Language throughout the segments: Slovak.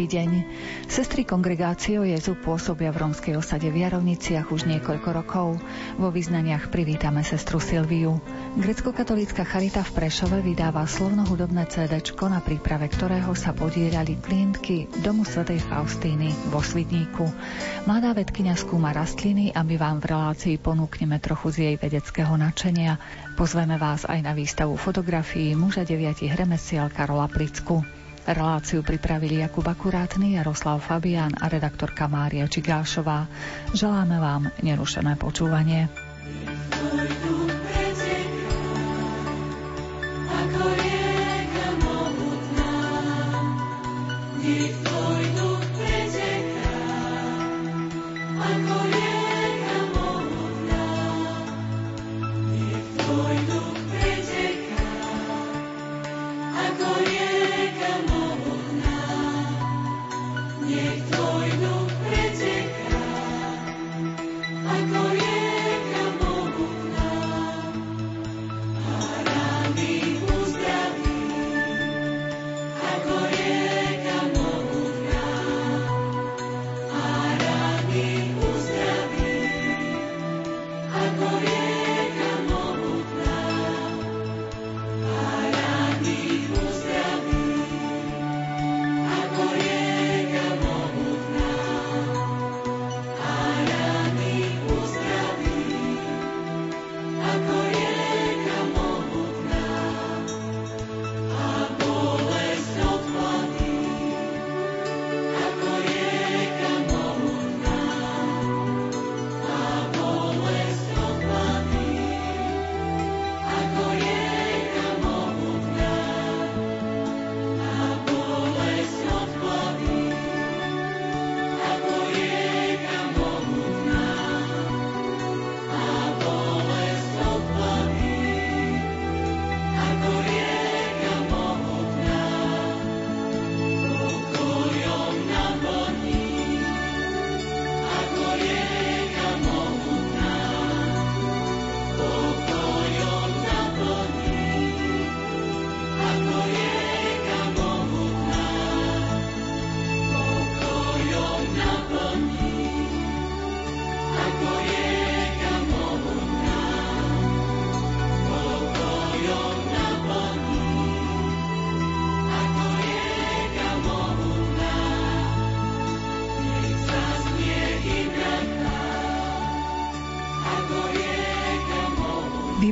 Dobrý deň. Sestry kongregácio Jezu pôsobia v rómskej osade v Jarovniciach už niekoľko rokov. Vo význaniach privítame sestru Silviu. Grecko-katolícka Charita v Prešove vydáva slovno-hudobné CD, na príprave ktorého sa podielali klientky Domu svätej Faustíny vo Svidníku. Mladá vedkynia skúma rastliny a my vám v relácii ponúkneme trochu z jej vedeckého načenia. Pozveme vás aj na výstavu fotografií muža deviatich remesiel Karola Plicku. Reláciu pripravili Jakub Akurátny, Jaroslav Fabián a redaktorka Mária Čigášová. Želáme vám nerušené počúvanie.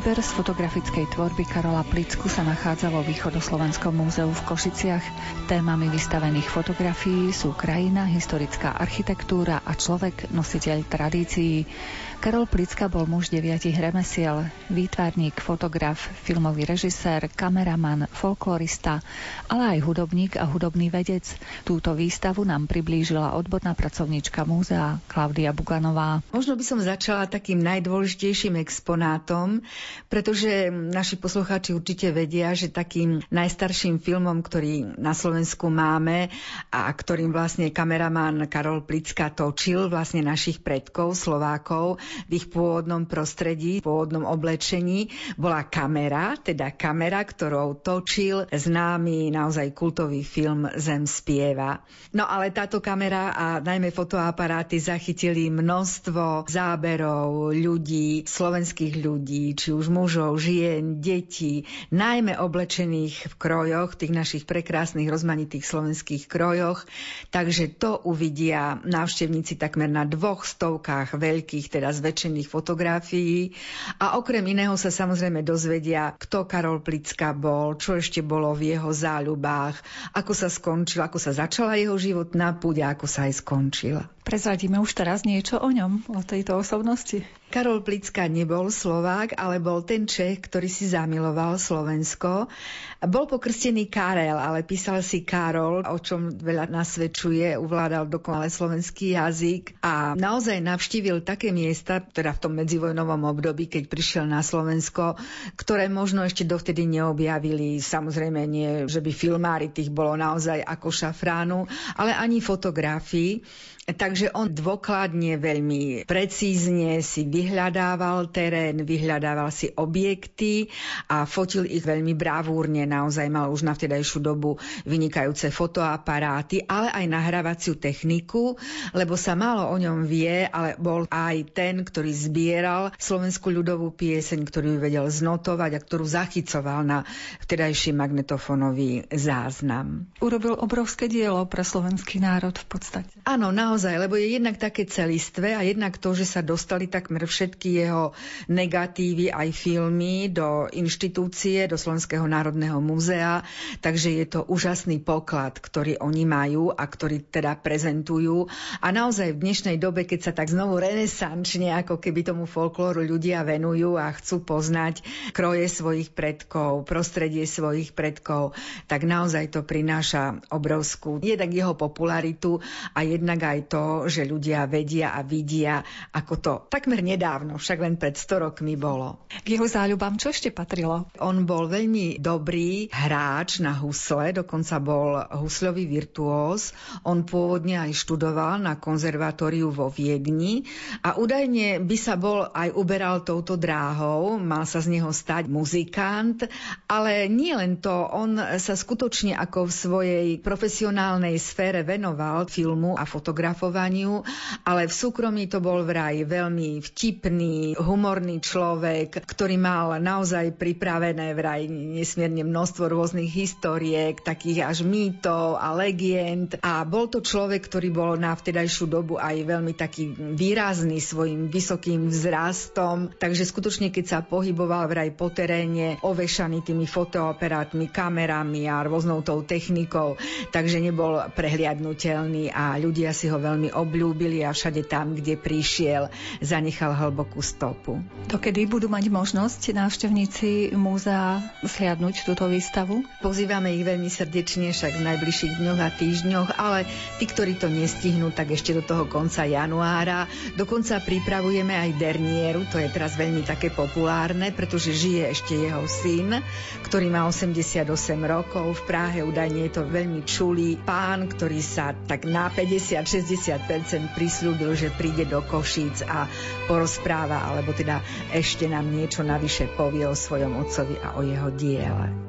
Výber z fotografickej tvorby Karola Plicku sa nachádza vo Východoslovenskom múzeu v Košiciach. Témami vystavených fotografií sú krajina, historická architektúra a človek, nositeľ tradícií. Karol Plicka bol muž deviatich remesiel, výtvarník, fotograf, filmový režisér, kameraman, folklorista, ale aj hudobník a hudobný vedec. Túto výstavu nám priblížila odborná pracovníčka múzea Klaudia Buganová. Možno by som začala takým najdôležitejším exponátom, pretože naši poslucháči určite vedia, že takým najstarším filmom, ktorý na Slovensku máme a ktorým vlastne kameraman Karol Plicka točil vlastne našich predkov, Slovákov, v ich pôvodnom prostredí, v pôvodnom oblečení bola kamera, teda kamera, ktorou točil známy naozaj kultový film Zem spieva. No ale táto kamera a najmä fotoaparáty zachytili množstvo záberov ľudí, slovenských ľudí, či už mužov, žien, detí, najmä oblečených v krojoch, tých našich prekrásnych rozmanitých slovenských krojoch. Takže to uvidia návštevníci takmer na dvoch stovkách veľkých, teda zväčšených fotografií a okrem iného sa samozrejme dozvedia, kto Karol Plicka bol, čo ešte bolo v jeho záľubách, ako sa skončil, ako sa začala jeho životná púť a ako sa aj skončila. Prezradíme už teraz niečo o ňom, o tejto osobnosti. Karol Plicka nebol Slovák, ale bol ten Čech, ktorý si zamiloval Slovensko. Bol pokrstený Karel, ale písal si Karol, o čom veľa nasvedčuje, uvládal dokonale slovenský jazyk a naozaj navštívil také miesta, teda v tom medzivojnovom období, keď prišiel na Slovensko, ktoré možno ešte dovtedy neobjavili. Samozrejme nie, že by filmári tých bolo naozaj ako šafránu, ale ani fotografii Takže on dôkladne, veľmi precízne si vyhľadával terén, vyhľadával si objekty a fotil ich veľmi bravúrne. Naozaj mal už na vtedajšiu dobu vynikajúce fotoaparáty, ale aj nahrávaciu techniku, lebo sa málo o ňom vie, ale bol aj ten, ktorý zbieral slovenskú ľudovú pieseň, ktorú vedel znotovať a ktorú zachycoval na vtedajší magnetofónový záznam. Urobil obrovské dielo pre slovenský národ v podstate. Áno, naozaj, lebo je jednak také celistvé a jednak to, že sa dostali takmer všetky jeho negatívy aj filmy do inštitúcie, do Slovenského národného múzea, takže je to úžasný poklad, ktorý oni majú a ktorý teda prezentujú. A naozaj v dnešnej dobe, keď sa tak znovu renesančne, ako keby tomu folklóru ľudia venujú a chcú poznať kroje svojich predkov, prostredie svojich predkov, tak naozaj to prináša obrovskú jednak jeho popularitu a jednak aj to, že ľudia vedia a vidia, ako to takmer nedávno, však len pred 100 rokmi bolo. K jeho záľubám čo ešte patrilo? On bol veľmi dobrý hráč na husle, dokonca bol husľový virtuós. On pôvodne aj študoval na konzervatóriu vo Viedni a údajne by sa bol aj uberal touto dráhou, mal sa z neho stať muzikant, ale nie len to, on sa skutočne ako v svojej profesionálnej sfére venoval filmu a fotografovaniu, ale v súkromí to bol vraj veľmi vtipný, humorný človek, ktorý mal naozaj pripravené vraj nesmierne množstvo rôznych historiek, takých až mýtov a legend. A bol to človek, ktorý bol na vtedajšiu dobu aj veľmi taký výrazný svojim vysokým vzrastom, takže skutočne, keď sa pohyboval vraj po teréne, ovešaný tými fotoaparátmi, kamerami a rôznou tou technikou, takže nebol prehliadnutelný a ľudia si ho veľmi obľúbili a všade tam, kde prišiel, zanechal hlbokú stopu. Dokedy budú mať možnosť návštevníci múzea sliadnúť túto výstavu? Pozývame ich veľmi srdečne však v najbližších dňoch a týždňoch, ale tí, ktorí to nestihnú, tak ešte do toho konca januára. Dokonca pripravujeme aj dernieru, to je teraz veľmi také populárne, pretože žije ešte jeho syn, ktorý má 88 rokov. V Prahe údajne je to veľmi čulý pán, ktorý sa tak na 50-60% prislúbil, že príde do Košíc a porozpráva, alebo teda ešte nám niečo navyše povie o svojom otcovi a o jeho diele.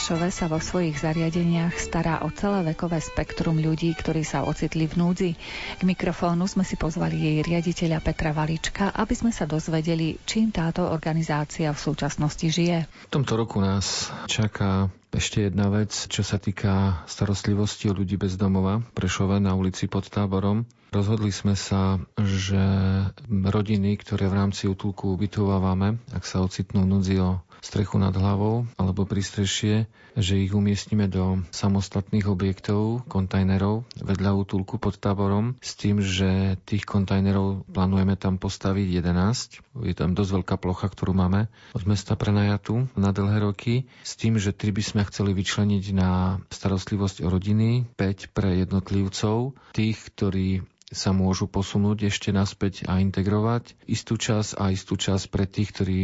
Prešove sa vo svojich zariadeniach stará o celé vekové spektrum ľudí, ktorí sa ocitli v núdzi. K mikrofónu sme si pozvali jej riaditeľa Petra Valička, aby sme sa dozvedeli, čím táto organizácia v súčasnosti žije. V tomto roku nás čaká ešte jedna vec, čo sa týka starostlivosti o ľudí bez domova. Prešove na ulici pod táborom. Rozhodli sme sa, že rodiny, ktoré v rámci útulku ubytovávame, ak sa ocitnú núdzi o strechu nad hlavou alebo prístrešie, že ich umiestnime do samostatných objektov, kontajnerov vedľa útulku pod táborom s tým, že tých kontajnerov plánujeme tam postaviť 11. Je tam dosť veľká plocha, ktorú máme od mesta prenajatu na dlhé roky s tým, že tri by sme chceli vyčleniť na starostlivosť o rodiny, 5 pre jednotlivcov, tých, ktorí sa môžu posunúť ešte naspäť a integrovať istú čas a istú čas pre tých, ktorí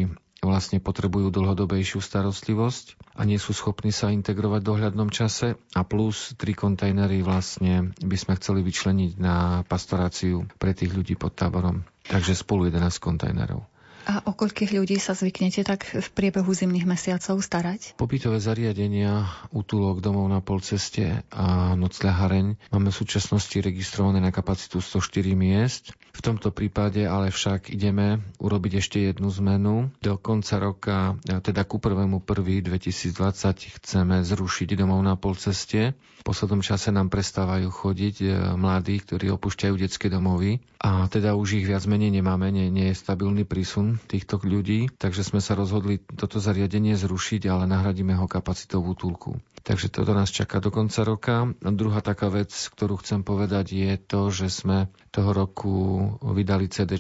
vlastne potrebujú dlhodobejšiu starostlivosť a nie sú schopní sa integrovať v dohľadnom čase a plus tri kontajnery vlastne by sme chceli vyčleniť na pastoráciu pre tých ľudí pod táborom. Takže spolu 11 kontajnerov. A o koľkých ľudí sa zvyknete tak v priebehu zimných mesiacov starať? Pobytové zariadenia, útulok domov na polceste a nocľahareň máme v súčasnosti registrované na kapacitu 104 miest. V tomto prípade ale však ideme urobiť ešte jednu zmenu. Do konca roka, teda ku 1.1.2020 chceme zrušiť domov na polceste. V poslednom čase nám prestávajú chodiť e, mladí, ktorí opúšťajú detské domovy a teda už ich viac menej nemáme, nie, nie je stabilný prísun týchto ľudí, takže sme sa rozhodli toto zariadenie zrušiť, ale nahradíme ho kapacitou útulku. Takže toto nás čaká do konca roka. A druhá taká vec, ktorú chcem povedať, je to, že sme toho roku vydali CD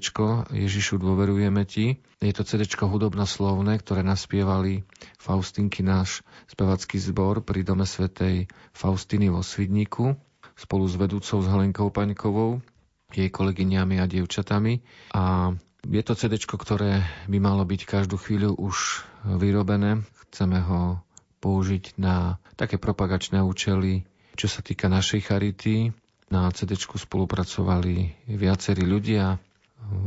Ježišu dôverujeme ti. Je to CD hudobno-slovné, ktoré naspievali Faustinky, náš spevacký zbor pri dome svetej Faustiny vo Svidníku spolu s vedúcou s Helenkou Paňkovou, jej kolegyňami a dievčatami. A je to CD, ktoré by malo byť každú chvíľu už vyrobené. Chceme ho použiť na také propagačné účely. Čo sa týka našej charity, na CD spolupracovali viacerí ľudia.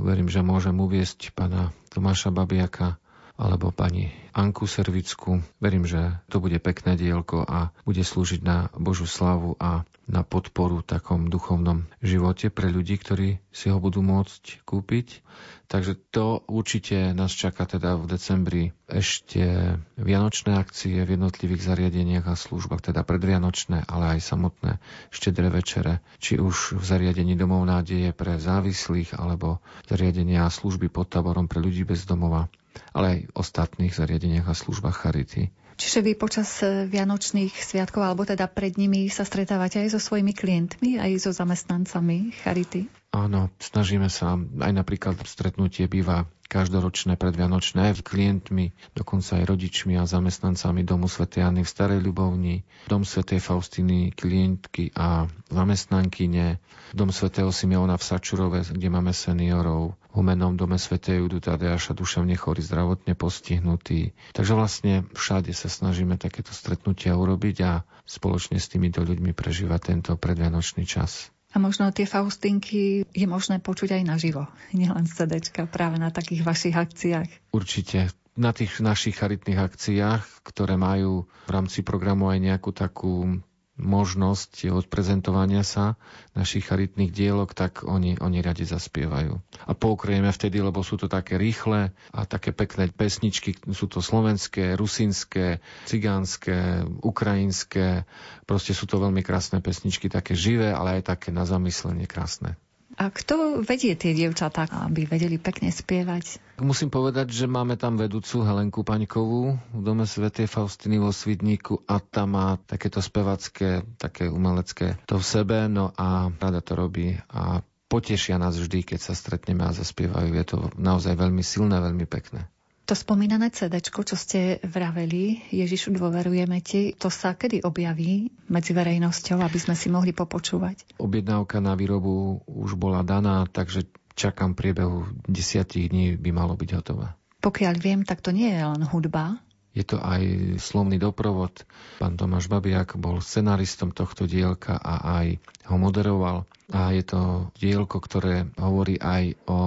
Verím, že môžem uviesť pána Tomáša Babiaka, alebo pani Anku Servicku. Verím, že to bude pekné dielko a bude slúžiť na Božú slavu a na podporu takom duchovnom živote pre ľudí, ktorí si ho budú môcť kúpiť. Takže to určite nás čaká teda v decembri ešte vianočné akcie v jednotlivých zariadeniach a službách, teda predvianočné, ale aj samotné štedré večere, či už v zariadení domov nádeje pre závislých alebo zariadenia a služby pod taborom pre ľudí bez domova ale aj ostatných zariadeniach a službách Charity. Čiže vy počas e, Vianočných sviatkov, alebo teda pred nimi sa stretávate aj so svojimi klientmi, aj so zamestnancami Charity? Áno, snažíme sa. Aj napríklad stretnutie býva každoročné predvianočné aj klientmi, dokonca aj rodičmi a zamestnancami Domu Sv. Jany v Starej Ľubovni, Dom Sv. Faustiny, klientky a zamestnankyne, Dom Sv. Simeona v Sačurove, kde máme seniorov, Humenom dome Sv. Judu Tadeáša duševne chorý, zdravotne postihnutý. Takže vlastne všade sa snažíme takéto stretnutia urobiť a spoločne s týmito ľuďmi prežívať tento predvianočný čas. A možno tie Faustinky je možné počuť aj naživo, nielen CDčka, práve na takých vašich akciách. Určite. Na tých našich charitných akciách, ktoré majú v rámci programu aj nejakú takú možnosť odprezentovania sa našich charitných dielok, tak oni, oni radi zaspievajú. A poukrejeme vtedy, lebo sú to také rýchle a také pekné pesničky, sú to slovenské, rusínske, cigánske, ukrajinské, proste sú to veľmi krásne pesničky, také živé, ale aj také na zamyslenie krásne. A kto vedie tie dievčatá, aby vedeli pekne spievať? Musím povedať, že máme tam vedúcu Helenku Paňkovú v dome Svetej Faustiny vo Svidníku a tam má takéto spevacké, také umelecké to v sebe, no a rada to robí a potešia nás vždy, keď sa stretneme a zaspievajú. Je to naozaj veľmi silné, veľmi pekné. To spomínané CD, čo ste vraveli, Ježišu dôverujeme ti, to sa kedy objaví medzi verejnosťou, aby sme si mohli popočúvať? Objednávka na výrobu už bola daná, takže čakám priebehu desiatich dní by malo byť hotové. Pokiaľ viem, tak to nie je len hudba, je to aj slovný doprovod. Pán Tomáš Babiak bol scenaristom tohto dielka a aj ho moderoval. A je to dielko, ktoré hovorí aj o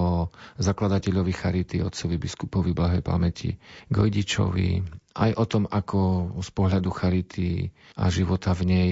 zakladateľovi Charity, otcovi biskupovi Blahej pamäti Gojdičovi, aj o tom, ako z pohľadu Charity a života v nej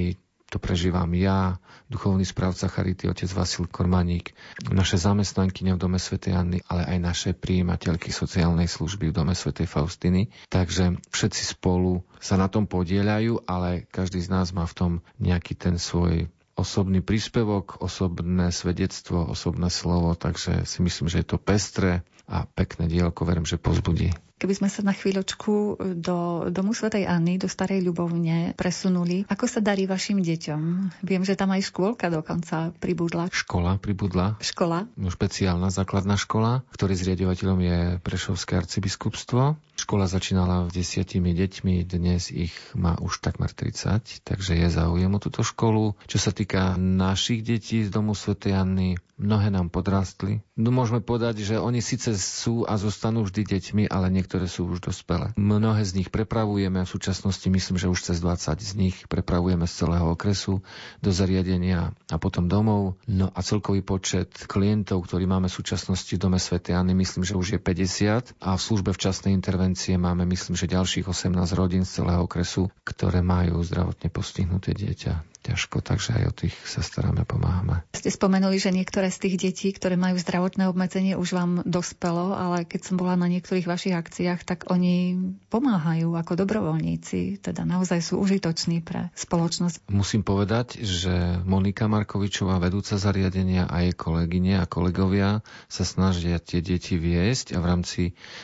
to prežívam ja, duchovný správca Charity, otec Vasil Kormaník, naše zamestnanky v Dome Sv. Anny, ale aj naše príjimateľky sociálnej služby v Dome Sv. Faustiny. Takže všetci spolu sa na tom podielajú, ale každý z nás má v tom nejaký ten svoj osobný príspevok, osobné svedectvo, osobné slovo, takže si myslím, že je to pestré a pekné dielko, verím, že pozbudí. Keby sme sa na chvíľočku do domu Svetej Anny, do Starej Ľubovne presunuli, ako sa darí vašim deťom? Viem, že tam aj škôlka dokonca pribudla. Škola pribudla. Škola. No, špeciálna základná škola, ktorý zriadovateľom je Prešovské arcibiskupstvo. Škola začínala v desiatimi deťmi, dnes ich má už takmer 30, takže je záujem o túto školu. Čo sa týka našich detí z domu Svetej Anny, mnohé nám podrastli. No môžeme povedať, že oni síce sú a zostanú vždy deťmi, ale niekto ktoré sú už dospelé. Mnohé z nich prepravujeme, v súčasnosti myslím, že už cez 20 z nich prepravujeme z celého okresu do zariadenia a potom domov. No a celkový počet klientov, ktorý máme v súčasnosti v Dome Sv. Anny, myslím, že už je 50 a v službe včasnej intervencie máme, myslím, že ďalších 18 rodín z celého okresu, ktoré majú zdravotne postihnuté dieťa ťažko, takže aj o tých sa staráme, pomáhame. Ste spomenuli, že niektoré z tých detí, ktoré majú zdravotné obmedzenie, už vám dospelo, ale keď som bola na niektorých vašich akciách, tak oni pomáhajú ako dobrovoľníci, teda naozaj sú užitoční pre spoločnosť. Musím povedať, že Monika Markovičová, vedúca zariadenia a jej kolegyne a kolegovia sa snažia tie deti viesť a v rámci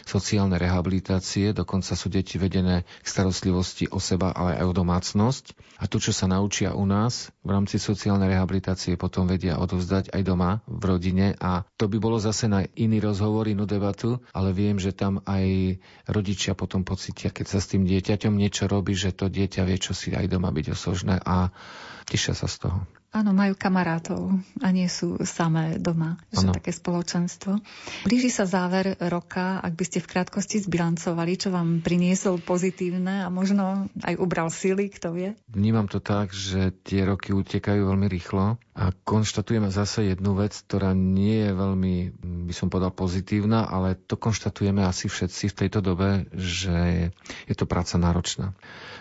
sociálnej rehabilitácie dokonca sú deti vedené k starostlivosti o seba, ale aj o domácnosť. A to, čo sa naučia u nás v rámci sociálnej rehabilitácie potom vedia odovzdať aj doma, v rodine a to by bolo zase na iný rozhovor, inú debatu, ale viem, že tam aj rodičia potom pocitia, keď sa s tým dieťaťom niečo robí, že to dieťa vie, čo si aj doma byť osožné a tešia sa z toho. Áno, majú kamarátov a nie sú samé doma, že ano. také spoločenstvo. Blíži sa záver roka, ak by ste v krátkosti zbilancovali, čo vám priniesol pozitívne a možno aj ubral sily, kto vie? Vnímam to tak, že tie roky utekajú veľmi rýchlo a konštatujeme zase jednu vec, ktorá nie je veľmi, by som povedal, pozitívna, ale to konštatujeme asi všetci v tejto dobe, že je to práca náročná.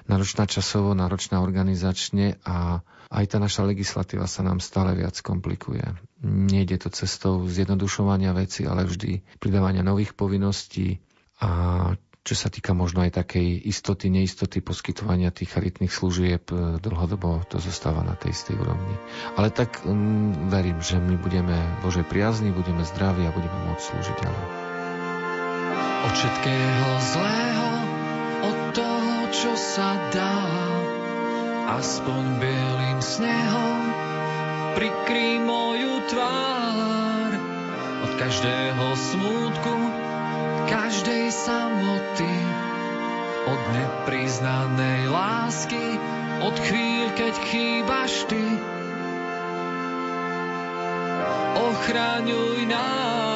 Náročná časovo, náročná organizačne a aj tá naša legislatíva sa nám stále viac komplikuje. Nejde to cestou zjednodušovania veci, ale vždy pridávania nových povinností a čo sa týka možno aj takej istoty, neistoty poskytovania tých charitných služieb, e, dlhodobo to zostáva na tej istej úrovni. Ale tak um, verím, že my budeme Bože priazni, budeme zdraví a budeme môcť slúžiť ďalej. Od všetkého zlého, čo sa dá, aspoň bielým snehom prikry moju tvár. Od každého smútku, každej samoty, od nepriznanej lásky, od chvíľ, keď chýbaš ty. Ochraňuj nás,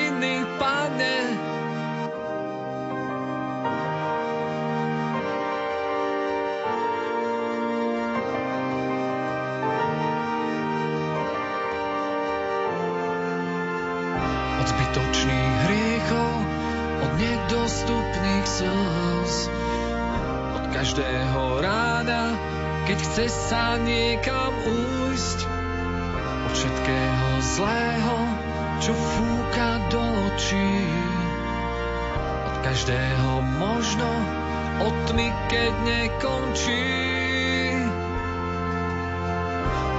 každého rána, keď chce sa niekam újsť, od všetkého zlého, čo fúka do očí, od každého možno, od tmy, keď nekončí.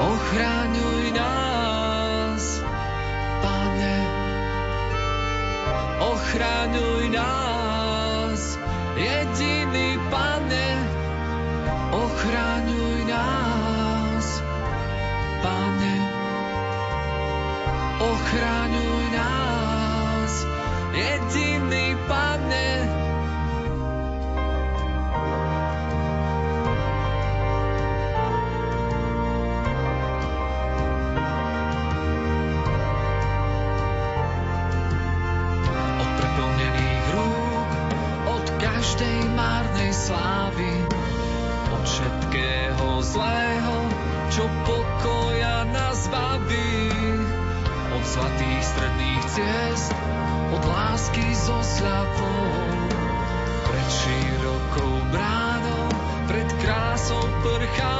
Ochráňuj nás, Pane, ochraňuj nás, jediný každej márnej slávy, od všetkého zlého, čo pokoja nás baví, od zlatých stredných ciest, od lásky so sľapou, pred širokou bránou, pred krásou prchavou.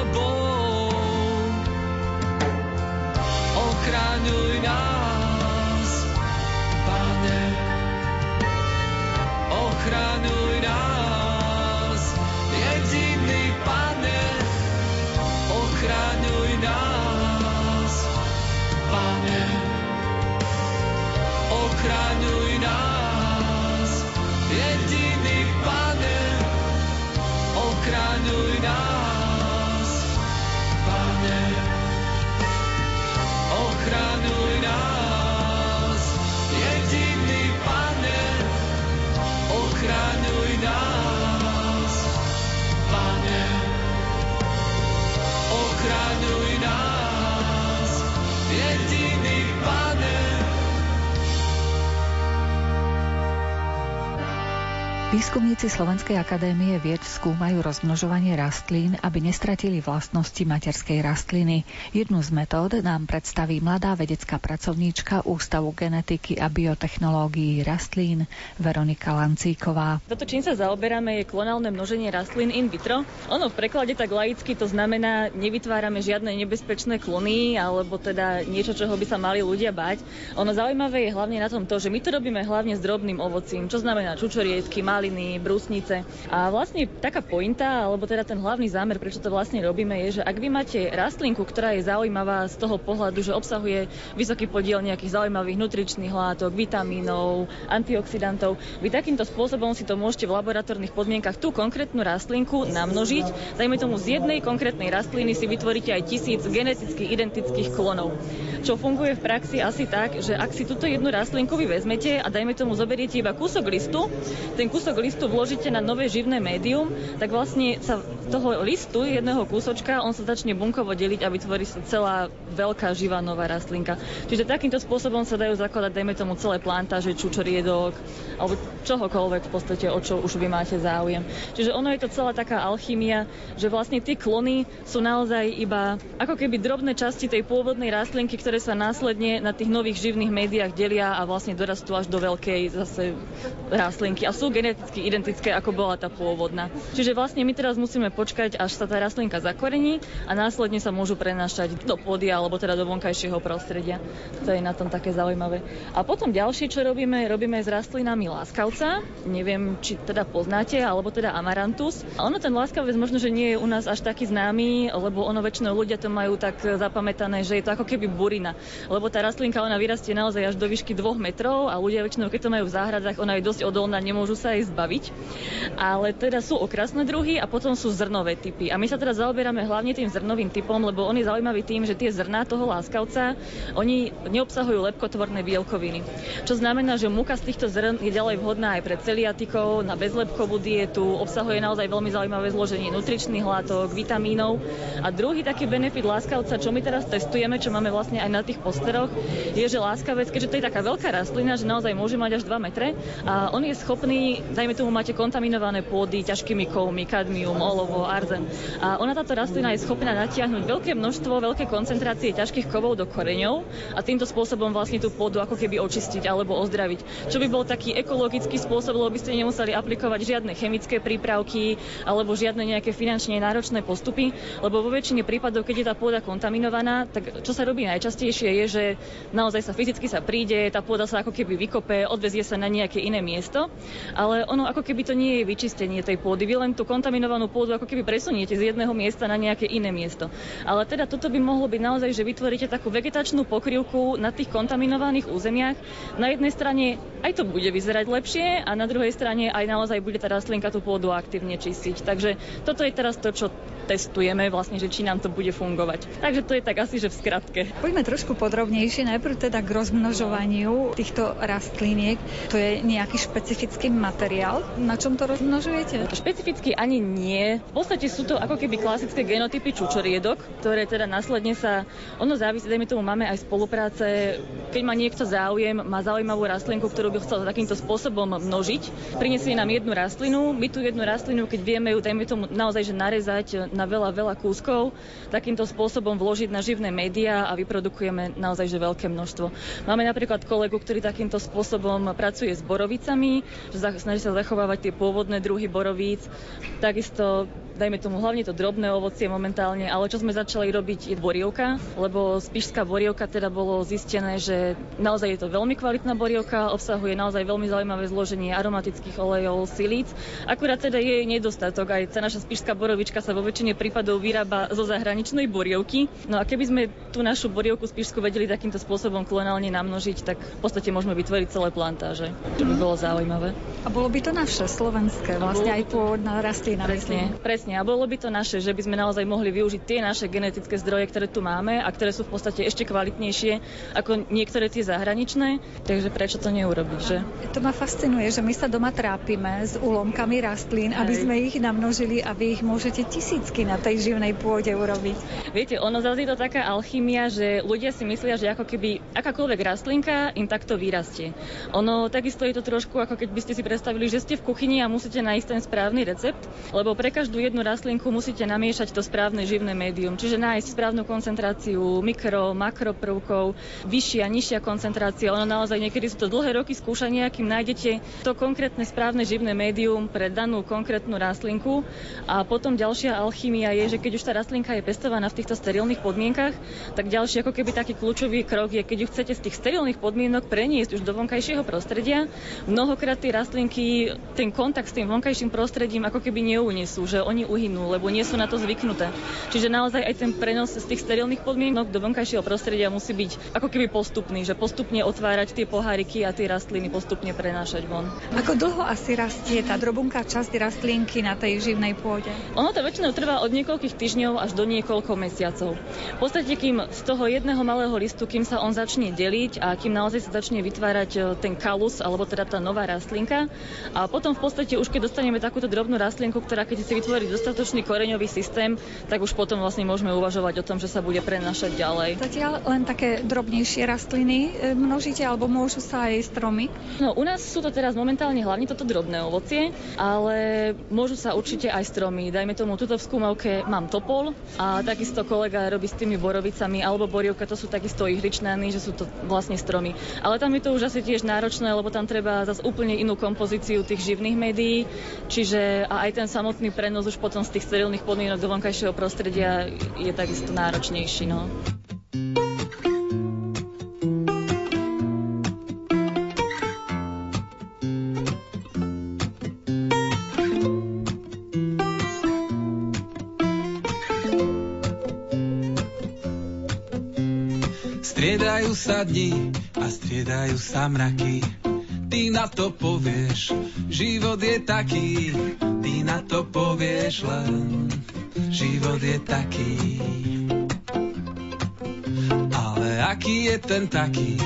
Výskumníci Slovenskej akadémie vied skúmajú rozmnožovanie rastlín, aby nestratili vlastnosti materskej rastliny. Jednu z metód nám predstaví mladá vedecká pracovníčka Ústavu genetiky a biotechnológií rastlín Veronika Lancíková. Toto, čím sa zaoberáme, je klonálne množenie rastlín in vitro. Ono v preklade tak laicky to znamená, nevytvárame žiadne nebezpečné klony alebo teda niečo, čoho by sa mali ľudia bať. Ono zaujímavé je hlavne na tom to, že my to robíme hlavne s drobným ovocím, čo znamená čučoriedky, maliny, brúsnice. A vlastne taká pointa, alebo teda ten hlavný zámer, prečo to vlastne robíme, je, že ak vy máte rastlinku, ktorá je zaujímavá z toho pohľadu, že obsahuje vysoký podiel nejakých zaujímavých nutričných látok, vitamínov, antioxidantov, vy takýmto spôsobom si to môžete v laboratórnych podmienkach tú konkrétnu rastlinku namnožiť. Dajme tomu z jednej konkrétnej rastliny si vytvoríte aj tisíc geneticky identických klonov. Čo funguje v praxi asi tak, že ak si túto jednu rastlinku vy vezmete a dajme tomu zoberiete iba kúsok listu, ten kúsok listu vložíte na nové živné médium, tak vlastne sa toho listu, jedného kúsočka, on sa začne bunkovo deliť a vytvorí sa celá veľká živá nová rastlinka. Čiže takýmto spôsobom sa dajú zakladať, dajme tomu, celé plantáže, čučoriedok, alebo čohokoľvek v podstate, o čo už vy máte záujem. Čiže ono je to celá taká alchymia, že vlastne tie klony sú naozaj iba ako keby drobné časti tej pôvodnej rastlinky, ktoré sa následne na tých nových živných médiách delia a vlastne dorastú až do veľkej zase rastlinky. A sú geneticky geneticky identické, ako bola tá pôvodná. Čiže vlastne my teraz musíme počkať, až sa tá rastlinka zakorení a následne sa môžu prenášať do pôdy alebo teda do vonkajšieho prostredia. To je na tom také zaujímavé. A potom ďalšie, čo robíme, robíme s rastlinami láskavca. Neviem, či teda poznáte, alebo teda amarantus. A ono ten láskavec možno, že nie je u nás až taký známy, lebo ono väčšinou ľudia to majú tak zapamätané, že je to ako keby burina. Lebo tá rastlinka ona vyrastie naozaj až do výšky 2 metrov a ľudia väčšinou, keď to majú v záhradách, ona je dosť odolná, nemôžu sa aj zbaviť. Ale teda sú okrasné druhy a potom sú zrnové typy. A my sa teda zaoberáme hlavne tým zrnovým typom, lebo on je zaujímavý tým, že tie zrná toho láskavca, oni neobsahujú lepkotvorné bielkoviny. Čo znamená, že múka z týchto zrn je ďalej vhodná aj pre celiatikov, na bezlepkovú dietu, obsahuje naozaj veľmi zaujímavé zloženie nutričných látok, vitamínov. A druhý taký benefit láskavca, čo my teraz testujeme, čo máme vlastne aj na tých posteroch, je, že láskavec, keďže to je taká veľká rastlina, že naozaj môže mať až 2 metre, a on je schopný dajme tomu máte kontaminované pôdy ťažkými kovmi, kadmium, olovo, arzen. A ona táto rastlina je schopná natiahnuť veľké množstvo, veľké koncentrácie ťažkých kovov do koreňov a týmto spôsobom vlastne tú pôdu ako keby očistiť alebo ozdraviť. Čo by bol taký ekologický spôsob, lebo by ste nemuseli aplikovať žiadne chemické prípravky alebo žiadne nejaké finančne náročné postupy, lebo vo väčšine prípadov, keď je tá pôda kontaminovaná, tak čo sa robí najčastejšie je, že naozaj sa fyzicky sa príde, tá pôda sa ako keby vykope, odvezie sa na nejaké iné miesto, ale ono ako keby to nie je vyčistenie tej pôdy. Vy len tú kontaminovanú pôdu ako keby presuniete z jedného miesta na nejaké iné miesto. Ale teda toto by mohlo byť naozaj, že vytvoríte takú vegetačnú pokrývku na tých kontaminovaných územiach. Na jednej strane aj to bude vyzerať lepšie a na druhej strane aj naozaj bude tá rastlinka tú pôdu aktívne čistiť. Takže toto je teraz to, čo testujeme vlastne, že či nám to bude fungovať. Takže to je tak asi, že v skratke. Poďme trošku podrobnejšie, najprv teda k rozmnožovaniu týchto rastliniek. To je nejaký špecifický materiál, na čom to rozmnožujete? Špecificky ani nie. V podstate sú to ako keby klasické genotypy čučoriedok, ktoré teda následne sa, ono závisí, dajme tomu, máme aj spolupráce, keď má niekto záujem, má zaujímavú rastlinku, ktorú by chcel takýmto spôsobom množiť, prinesie nám jednu rastlinu, my tú jednu rastlinu, keď vieme ju, dajme tomu, naozaj, že narezať na veľa, veľa kúskov, takýmto spôsobom vložiť na živné médiá a vyprodukujeme naozaj že veľké množstvo. Máme napríklad kolegu, ktorý takýmto spôsobom pracuje s borovicami, snaží sa zachovávať tie pôvodné druhy borovíc. Takisto dajme tomu hlavne to drobné ovocie momentálne, ale čo sme začali robiť je borievka, lebo spišská borievka teda bolo zistené, že naozaj je to veľmi kvalitná borievka, obsahuje naozaj veľmi zaujímavé zloženie aromatických olejov, silíc. Akurát teda je nedostatok, aj tá naša spišská borovička sa vo väčšine prípadov vyrába zo zahraničnej borievky. No a keby sme tú našu borievku spišskú vedeli takýmto spôsobom klonálne namnožiť, tak v podstate môžeme vytvoriť celé plantáže, čo by bolo zaujímavé. A bolo by to naše slovenské, vlastne aj pôvodná rastlina. Presne, presne Presne, a bolo by to naše, že by sme naozaj mohli využiť tie naše genetické zdroje, ktoré tu máme a ktoré sú v podstate ešte kvalitnejšie ako niektoré tie zahraničné, takže prečo to neurobiť, že? To ma fascinuje, že my sa doma trápime s úlomkami rastlín, aby sme ich namnožili a vy ich môžete tisícky na tej živnej pôde urobiť. Viete, ono zase je to taká alchymia, že ľudia si myslia, že ako keby akákoľvek rastlinka im takto vyrastie. Ono takisto je to trošku ako keď by ste si predstavili, že ste v kuchyni a musíte nájsť ten správny recept, lebo pre každú jednu rastlinku musíte namiešať to správne živné médium, čiže nájsť správnu koncentráciu mikro, makro prvkov, vyššia, nižšia koncentrácia. Ono naozaj niekedy sú to dlhé roky skúšania, kým nájdete to konkrétne správne živné médium pre danú konkrétnu rastlinku. A potom ďalšia alchymia je, že keď už tá rastlinka je pestovaná v týchto sterilných podmienkach, tak ďalší ako keby taký kľúčový krok je, keď ju chcete z tých sterilných podmienok preniesť už do vonkajšieho prostredia. Mnohokrát tie rastlinky ten kontakt s tým vonkajším prostredím ako keby neunesú, že oni uhynú, lebo nie sú na to zvyknuté. Čiže naozaj aj ten prenos z tých sterilných podmienok do vonkajšieho prostredia musí byť ako keby postupný, že postupne otvárať tie poháriky a tie rastliny postupne prenášať von. Ako dlho asi rastie tá drobunká časť rastlinky na tej živnej pôde? Ono to väčšinou trvá od niekoľkých týždňov až do niekoľko mesiacov. V podstate, kým z toho jedného malého listu, kým sa on začne deliť a kým naozaj sa začne vytvárať e, ten kalus, alebo teda tá nová rastlinka, a potom v podstate už keď dostaneme takúto drobnú rastlinku, ktorá keď si vytvorí dostatočný koreňový systém, tak už potom vlastne môžeme uvažovať o tom, že sa bude prenašať ďalej. Zatiaľ len také drobnejšie rastliny e, množíte, alebo môžu sa aj stromy? No u nás sú to teraz momentálne hlavne toto drobné ovocie, ale môžu sa určite aj stromy. Dajme tomu, tuto v skúmavke mám topol a takisto kolega robí s tými borovicami alebo borievka, to sú takisto ihličnány, že sú to vlastne stromy. Ale tam je to už asi tiež náročné, lebo tam treba zase úplne inú kompozíciu tých živných médií, čiže a aj ten samotný prenos už potom z tých sterilných podmienok do vonkajšieho prostredia je takisto náročnejší. No. Striedajú sa dni a striedajú sa mraky ty na to povieš, život je taký, na to povieš len, život je taký. Ale aký je ten taký,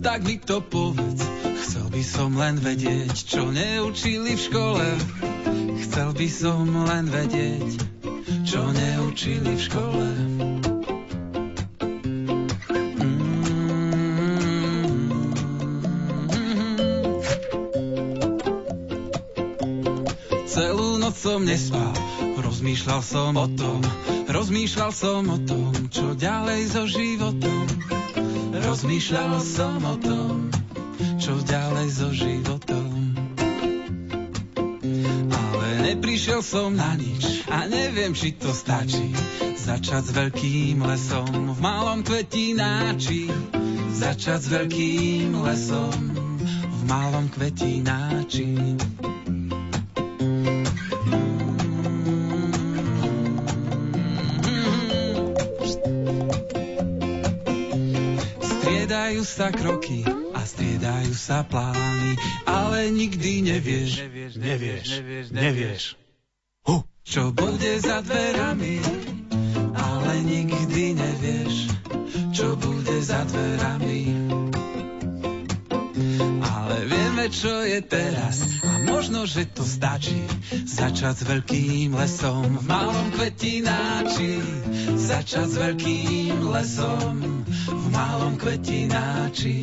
tak mi to povedz, chcel by som len vedieť, čo neučili v škole. Chcel by som len vedieť, čo neučili v škole. Som nespal, rozmýšľal som o tom, rozmýšľal som o tom, čo ďalej so životom. Rozmýšľal som o tom, čo ďalej so životom. Ale neprišiel som na nič a neviem, či to stačí. Začať s veľkým lesom v malom kvetináči. Začať s veľkým lesom v malom kvetináči. Sa kroky a striedajú sa plány, ale nikdy nevieš, nevieš, nevieš, nevieš, nevieš. Hu. Čo bude za dverami, ale nikdy nevieš, čo bude za dverami. Ale vieme, čo je teraz a možno, že to stačí. Začať s veľkým lesom v malom kvetináči. Začať s veľkým lesom v malom kvetináči.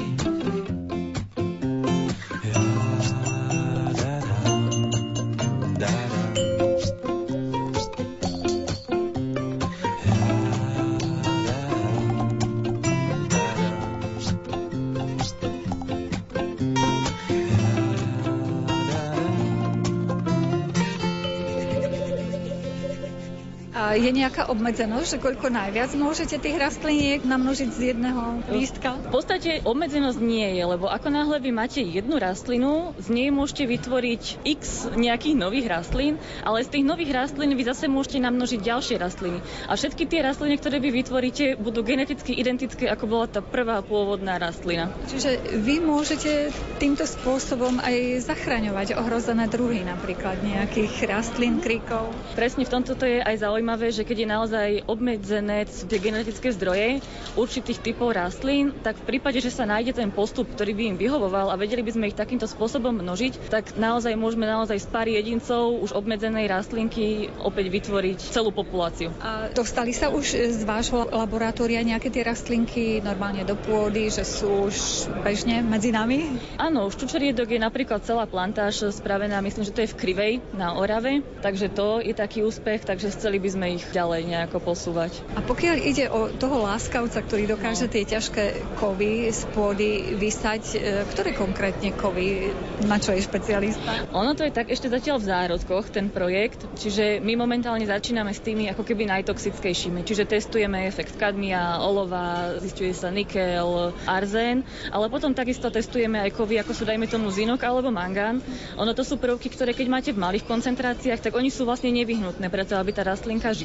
Je nejaká obmedzenosť, že koľko najviac môžete tých rastliniek namnožiť z jedného lístka? V podstate obmedzenosť nie je, lebo ako náhle vy máte jednu rastlinu, z nej môžete vytvoriť x nejakých nových rastlín, ale z tých nových rastlín vy zase môžete namnožiť ďalšie rastliny. A všetky tie rastliny, ktoré vy vytvoríte, budú geneticky identické, ako bola tá prvá pôvodná rastlina. Čiže vy môžete týmto spôsobom aj zachraňovať ohrozené druhy, napríklad nejakých rastlín, kríkov. Presne v tomto to je aj zaujímavé, že keď je naozaj obmedzené tie genetické zdroje určitých typov rastlín, tak v prípade, že sa nájde ten postup, ktorý by im vyhovoval a vedeli by sme ich takýmto spôsobom množiť, tak naozaj môžeme naozaj z pár jedincov už obmedzenej rastlinky opäť vytvoriť celú populáciu. A dostali sa už z vášho laboratória nejaké tie rastlinky normálne do pôdy, že sú už bežne medzi nami? Áno, ščučoriedok je napríklad celá plantáž spravená, myslím, že to je v Krivej na Orave, takže to je taký úspech, takže chceli by sme ich ďalej nejako posúvať. A pokiaľ ide o toho láskavca, ktorý dokáže no. tie ťažké kovy z pôdy vysať, e, ktoré konkrétne kovy, na čo je špecialista? Ono to je tak ešte zatiaľ v zárodkoch, ten projekt, čiže my momentálne začíname s tými ako keby najtoxickejšími, čiže testujeme efekt kadmia, olova, zistuje sa nikel, arzén, ale potom takisto testujeme aj kovy, ako sú dajme tomu zinok alebo mangán. Ono to sú prvky, ktoré keď máte v malých koncentráciách, tak oni sú vlastne nevyhnutné preto, aby tá rastlinka žila,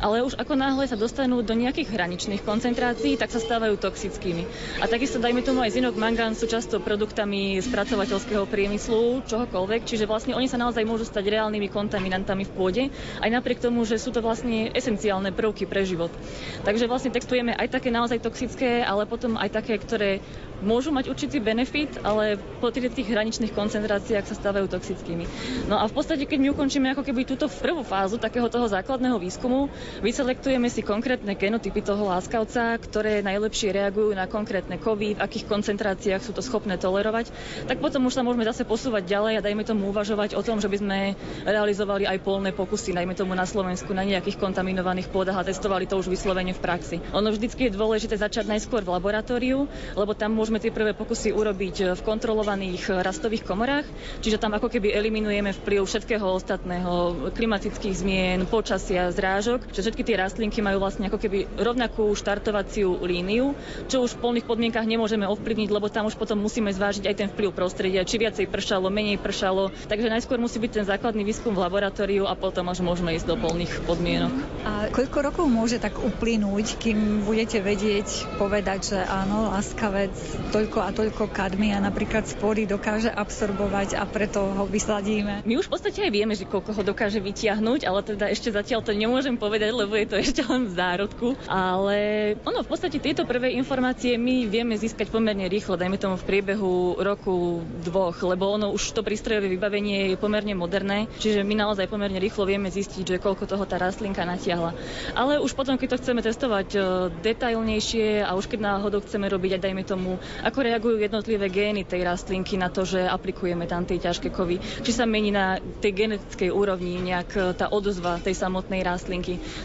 ale už ako náhle sa dostanú do nejakých hraničných koncentrácií, tak sa stávajú toxickými. A takisto dajme tomu aj zinok, mangán sú často produktami spracovateľského priemyslu, čohokoľvek, čiže vlastne oni sa naozaj môžu stať reálnymi kontaminantami v pôde, aj napriek tomu, že sú to vlastne esenciálne prvky pre život. Takže vlastne textujeme aj také naozaj toxické, ale potom aj také, ktoré môžu mať určitý benefit, ale po tých hraničných koncentráciách sa stávajú toxickými. No a v podstate, keď my ukončíme ako keby túto prvú fázu takého toho základného výskumu, vyselektujeme si konkrétne genotypy toho láskavca, ktoré najlepšie reagujú na konkrétne kovy, v akých koncentráciách sú to schopné tolerovať, tak potom už sa môžeme zase posúvať ďalej a dajme tomu uvažovať o tom, že by sme realizovali aj polné pokusy, najmä tomu na Slovensku, na nejakých kontaminovaných pôdach a testovali to už vyslovene v praxi. Ono vždycky je dôležité začať najskôr v laboratóriu, lebo tam môžeme tie prvé pokusy urobiť v kontrolovaných rastových komorách, čiže tam ako keby eliminujeme vplyv všetkého ostatného, klimatických zmien, počasia, zrážok, že všetky tie rastlinky majú vlastne ako keby rovnakú štartovaciu líniu, čo už v polných podmienkach nemôžeme ovplyvniť, lebo tam už potom musíme zvážiť aj ten vplyv prostredia, či viacej pršalo, menej pršalo. Takže najskôr musí byť ten základný výskum v laboratóriu a potom až môžeme ísť do polných podmienok. A koľko rokov môže tak uplynúť, kým budete vedieť povedať, že áno, láskavec toľko a toľko kadmia napríklad pôdy dokáže absorbovať a preto ho vysadíme. My už v podstate aj vieme, že koľko ho dokáže vytiahnuť, ale teda ešte zatiaľ to nemôžem povedať, lebo je to ešte len v zárodku. Ale ono v podstate tieto prvé informácie my vieme získať pomerne rýchlo, dajme tomu v priebehu roku, dvoch, lebo ono už to prístrojové vybavenie je pomerne moderné, čiže my naozaj pomerne rýchlo vieme zistiť, že koľko toho tá rastlinka natiahla. Ale už potom, keď to chceme testovať e, detailnejšie a už keď náhodou chceme robiť, aj dajme tomu, ako reagujú jednotlivé gény tej rastlinky na to, že aplikujeme tam tie ťažké kovy. Či sa mení na tej genetickej úrovni nejak e, tá odozva tej samotnej rastlinky.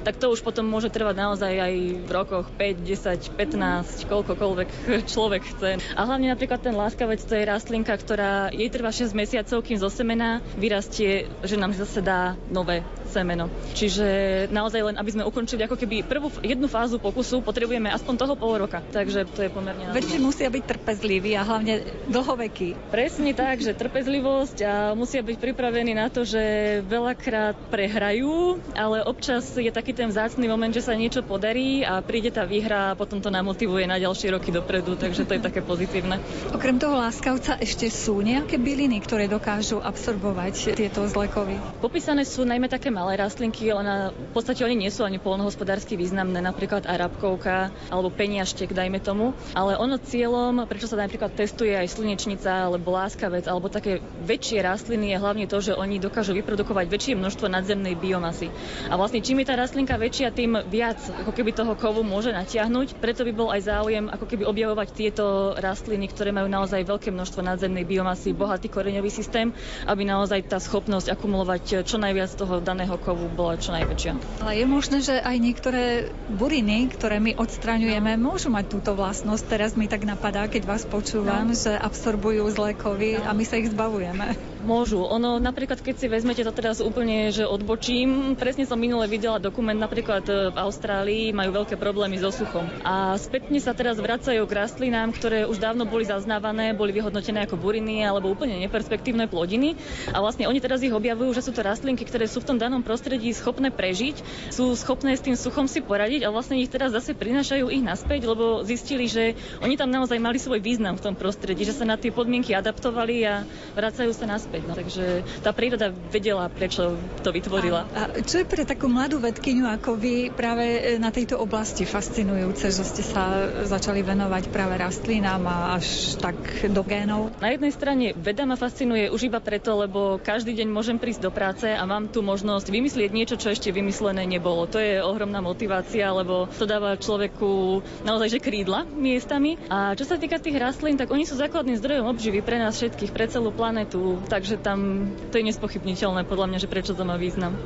Tak to už potom môže trvať naozaj aj v rokoch 5, 10, 15, koľkokoľvek človek chce. A hlavne napríklad ten láskavec to je rastlinka, ktorá jej trvá 6 mesiacov, kým zo semena vyrastie, že nám zase dá nové semeno. Čiže naozaj len, aby sme ukončili ako keby prvú jednu fázu pokusu, potrebujeme aspoň toho pol roka. Takže to je pomerne... Veď musia byť trp trpezliví a hlavne dlhovekí. Presne tak, že trpezlivosť a musia byť pripravení na to, že veľakrát prehrajú, ale občas je taký ten vzácný moment, že sa niečo podarí a príde tá výhra a potom to namotivuje na ďalšie roky dopredu, takže to je také pozitívne. Okrem toho láskavca ešte sú nejaké byliny, ktoré dokážu absorbovať tieto zlekovy? Popísané sú najmä také malé rastlinky, ona, v podstate oni nie sú ani polnohospodársky významné, napríklad arabkovka alebo peniaštek, dajme tomu, ale ono cieľom pre prečo sa napríklad testuje aj slnečnica alebo láskavec alebo také väčšie rastliny je hlavne to, že oni dokážu vyprodukovať väčšie množstvo nadzemnej biomasy. A vlastne čím je tá rastlinka väčšia, tým viac ako keby toho kovu môže natiahnuť. Preto by bol aj záujem ako keby objavovať tieto rastliny, ktoré majú naozaj veľké množstvo nadzemnej biomasy, bohatý koreňový systém, aby naozaj tá schopnosť akumulovať čo najviac toho daného kovu bola čo najväčšia. Ale je možné, že aj niektoré buriny, ktoré my odstraňujeme, môžu mať túto vlastnosť. Teraz mi tak napadá, keď vás počúvam, no. že absorbujú zlé kovy no. a my sa ich zbavujeme. Môžu. Ono napríklad, keď si vezmete to teraz úplne, že odbočím, presne som minule videla dokument napríklad e, v Austrálii, majú veľké problémy so suchom. A spätne sa teraz vracajú k rastlinám, ktoré už dávno boli zaznávané, boli vyhodnotené ako buriny alebo úplne neperspektívne plodiny. A vlastne oni teraz ich objavujú, že sú to rastlinky, ktoré sú v tom danom prostredí schopné prežiť, sú schopné s tým suchom si poradiť a vlastne ich teraz zase prinášajú ich naspäť, lebo zistili, že oni tam naozaj mali svoj význam v tom prostredí, že sa na tie podmienky adaptovali a vracajú sa naspäť naspäť. No. Takže tá príroda vedela, prečo to vytvorila. A, a čo je pre takú mladú vedkyňu ako vy práve e, na tejto oblasti fascinujúce, že ste sa začali venovať práve rastlinám a až tak do génov? Na jednej strane veda ma fascinuje už iba preto, lebo každý deň môžem prísť do práce a mám tu možnosť vymyslieť niečo, čo ešte vymyslené nebolo. To je ohromná motivácia, lebo to dáva človeku naozaj že krídla miestami. A čo sa týka tých rastlín, tak oni sú základným zdrojom obživy pre nás všetkých, pre celú planetu. Tak takže tam to je nespochybniteľné podľa mňa, že prečo to má význam.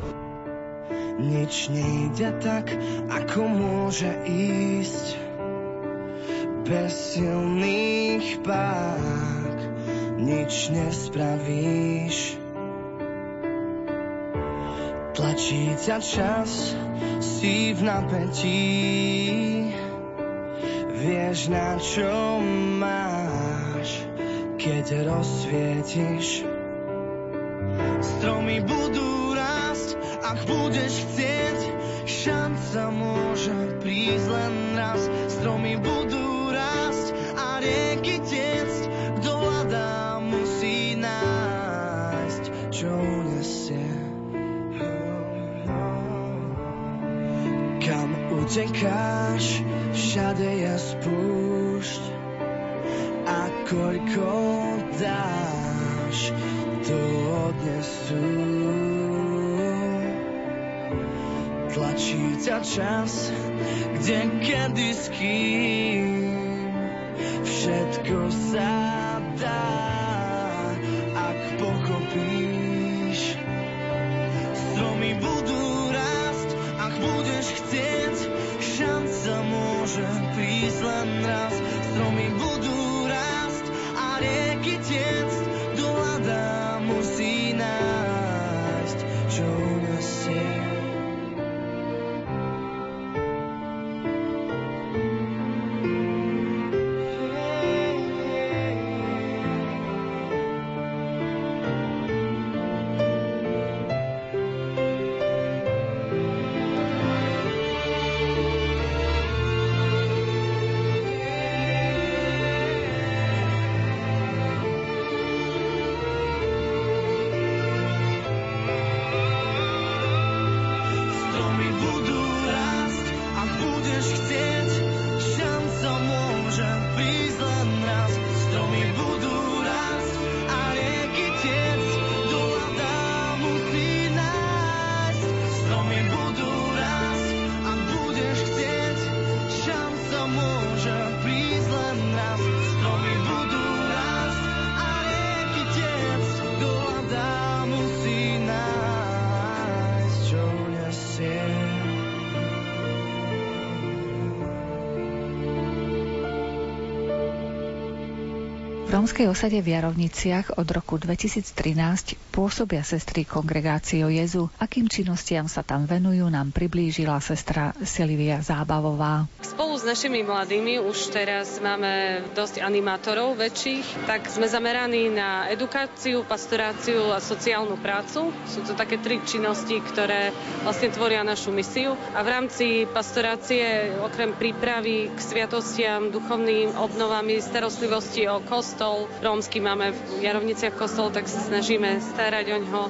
Nič nejde tak, ako môže ísť bez silných pák. Nič nespravíš. Tlačí ťa čas, si v napätí. Vieš, na čo máš, keď rozsvietiš ak budeš chcieť. Šanca môže prísť len raz, stromy budú rásť a rieky tiecť. Kto hľadá, musí nájsť, čo unesie. Kam utekáš, všade je spúšť a koľko ťa čas, kde kedy s kým všetko sa rómskej osade v Jarovniciach od roku 2013 pôsobia sestry kongregáciou Jezu. Akým činnostiam sa tam venujú, nám priblížila sestra Silvia Zábavová. Spolu s našimi mladými už teraz máme dosť animátorov väčších, tak sme zameraní na edukáciu, pastoráciu a sociálnu prácu. Sú to také tri činnosti, ktoré vlastne tvoria našu misiu. A v rámci pastorácie, okrem prípravy k sviatostiam, duchovným obnovami, starostlivosti o kostol, rómsky máme v Jarovniciach kostol, tak sa snažíme starať o ňo.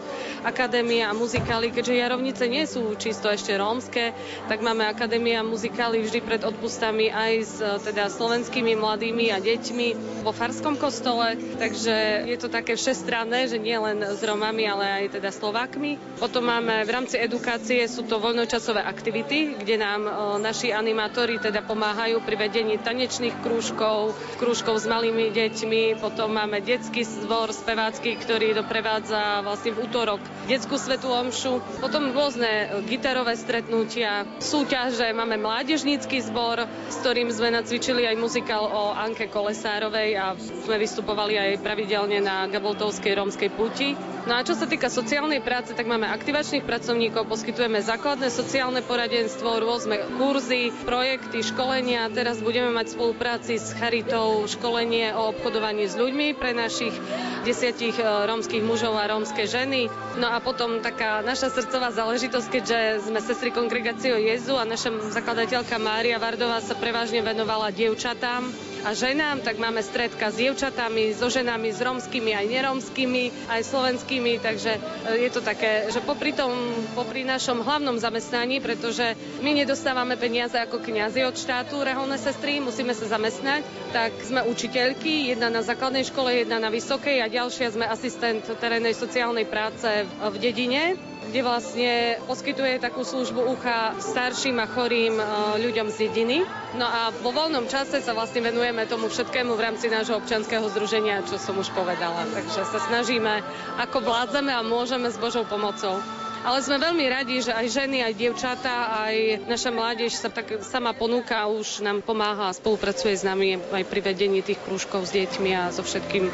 Akadémia a muzikály, keďže Jarovnice nie sú čisto ešte rómske, tak máme akadémia muzikály vždy pred odpustami aj s teda slovenskými mladými a deťmi vo Farskom kostole, takže je to také všestranné, že nie len s Romami, ale aj teda Slovákmi. Potom máme v rámci edukácie sú to voľnočasové aktivity, kde nám naši animátori teda pomáhajú pri vedení tanečných krúžkov, krúžkov s malými deťmi, potom máme detský zbor spevácky, ktorý doprevádza vlastne v útorok detskú svetú omšu, potom rôzne gitarové stretnutia, súťaže, máme mládežnícky zbor, s ktorým sme nacvičili aj muzikál o Anke Kolesárovej a sme vystupovali aj pravidelne na Gaboltovskej rómskej puti. No a čo sa týka sociálnej práce, tak máme aktivačných pracovníkov, poskytujeme základné sociálne poradenstvo, rôzne kurzy, projekty, školenia. Teraz budeme mať spolupráci s Charitou školenie o obchodovaní s ľuďmi pre našich desiatich e, rómskych mužov a rómske ženy. No a potom taká naša srdcová záležitosť, keďže sme sestry kongregáciou Jezu a naša zakladateľka Mária Vardová sa prevažne venovala dievčatám a ženám, tak máme stredka s dievčatami, so ženami, s romskými aj neromskými, aj slovenskými, takže e, je to také, že popri tom, popri našom hlavnom zamestnaní, pretože my nedostávame peniaze ako kňazi od štátu, reholné sestry, musíme sa zamestnať, tak sme učiteľky, jedna na základnej škole, jedna na vysokej a ďalšia sme asistent terénnej sociálnej práce v dedine kde vlastne poskytuje takú službu ucha starším a chorým e, ľuďom z dediny. No a vo voľnom čase sa vlastne venujeme tomu všetkému v rámci nášho občanského združenia, čo som už povedala. Takže sa snažíme, ako vládzeme a môžeme s Božou pomocou. Ale sme veľmi radi, že aj ženy, aj dievčatá, aj naša mládež sa tak sama ponúka a už nám pomáha a spolupracuje s nami aj pri vedení tých krúžkov s deťmi a so všetkým.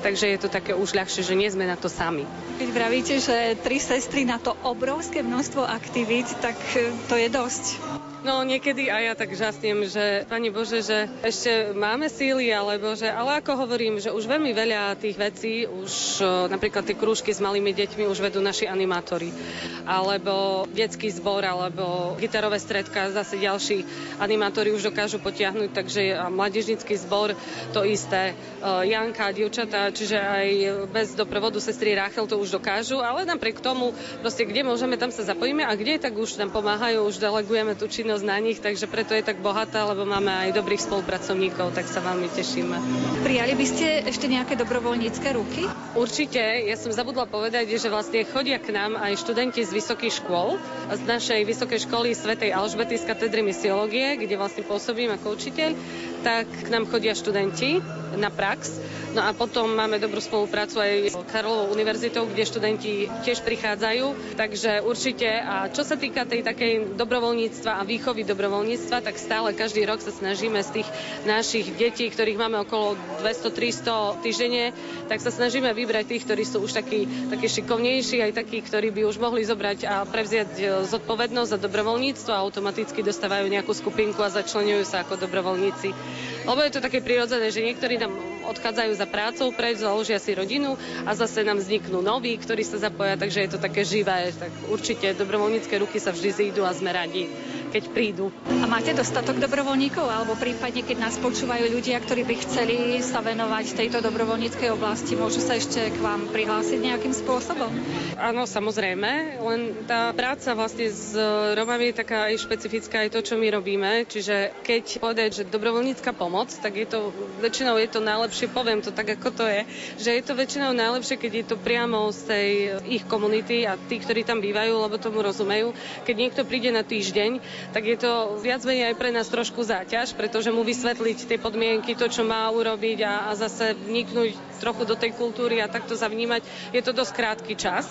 Takže je to také už ľahšie, že nie sme na to sami. Keď vravíte, že tri sestry na to obrovské množstvo aktivít, tak to je dosť. No niekedy aj ja tak žasnem, že Pani Bože, že ešte máme síly, alebo že, ale ako hovorím, že už veľmi veľa tých vecí, už napríklad tie krúžky s malými deťmi už vedú naši animátori, alebo detský zbor, alebo gitarové stredka, zase ďalší animátori už dokážu potiahnuť, takže a mladežnický zbor to isté, Janka, dievčatá, čiže aj bez doprovodu sestry Rachel to už dokážu, ale napriek tomu, proste kde môžeme, tam sa zapojíme a kde, tak už nám pomáhajú, už delegujeme tú činnosť činnosť na nich, takže preto je tak bohatá, lebo máme aj dobrých spolupracovníkov, tak sa veľmi tešíme. Prijali by ste ešte nejaké dobrovoľnícke ruky? Určite. Ja som zabudla povedať, že vlastne chodia k nám aj študenti z vysokých škôl, z našej vysokej školy Svetej Alžbety z katedry misiológie, kde vlastne pôsobím ako učiteľ, tak k nám chodia študenti na prax No a potom máme dobrú spoluprácu aj s Karlovou univerzitou, kde študenti tiež prichádzajú. Takže určite, a čo sa týka tej takej dobrovoľníctva a výchovy dobrovoľníctva, tak stále každý rok sa snažíme z tých našich detí, ktorých máme okolo 200-300 týždenne, tak sa snažíme vybrať tých, ktorí sú už takí, takí šikovnejší, aj takí, ktorí by už mohli zobrať a prevziať e, zodpovednosť za dobrovoľníctvo a automaticky dostávajú nejakú skupinku a začlenujú sa ako dobrovoľníci. Lebo je to také prirodzené, že niektorí nám odchádzajú za prácou preč, založia si rodinu a zase nám vzniknú noví, ktorí sa zapoja, takže je to také živé. Tak určite dobrovoľnícke ruky sa vždy zídu a sme radi keď prídu. A máte dostatok dobrovoľníkov, alebo prípadne, keď nás počúvajú ľudia, ktorí by chceli sa venovať tejto dobrovoľníckej oblasti, môžu sa ešte k vám prihlásiť nejakým spôsobom? Áno, samozrejme, len tá práca vlastne s Romami je taká aj špecifická, aj to, čo my robíme. Čiže keď povedať, že dobrovoľnícka pomoc, tak je to, väčšinou je to najlepšie, poviem to tak, ako to je, že je to väčšinou najlepšie, keď je to priamo z tej ich komunity a tí, ktorí tam bývajú, lebo tomu rozumejú. Keď niekto príde na týždeň, tak je to viac menej aj pre nás trošku záťaž, pretože mu vysvetliť tie podmienky, to, čo má urobiť a, a zase vniknúť trochu do tej kultúry a takto zavnímať, je to dosť krátky čas.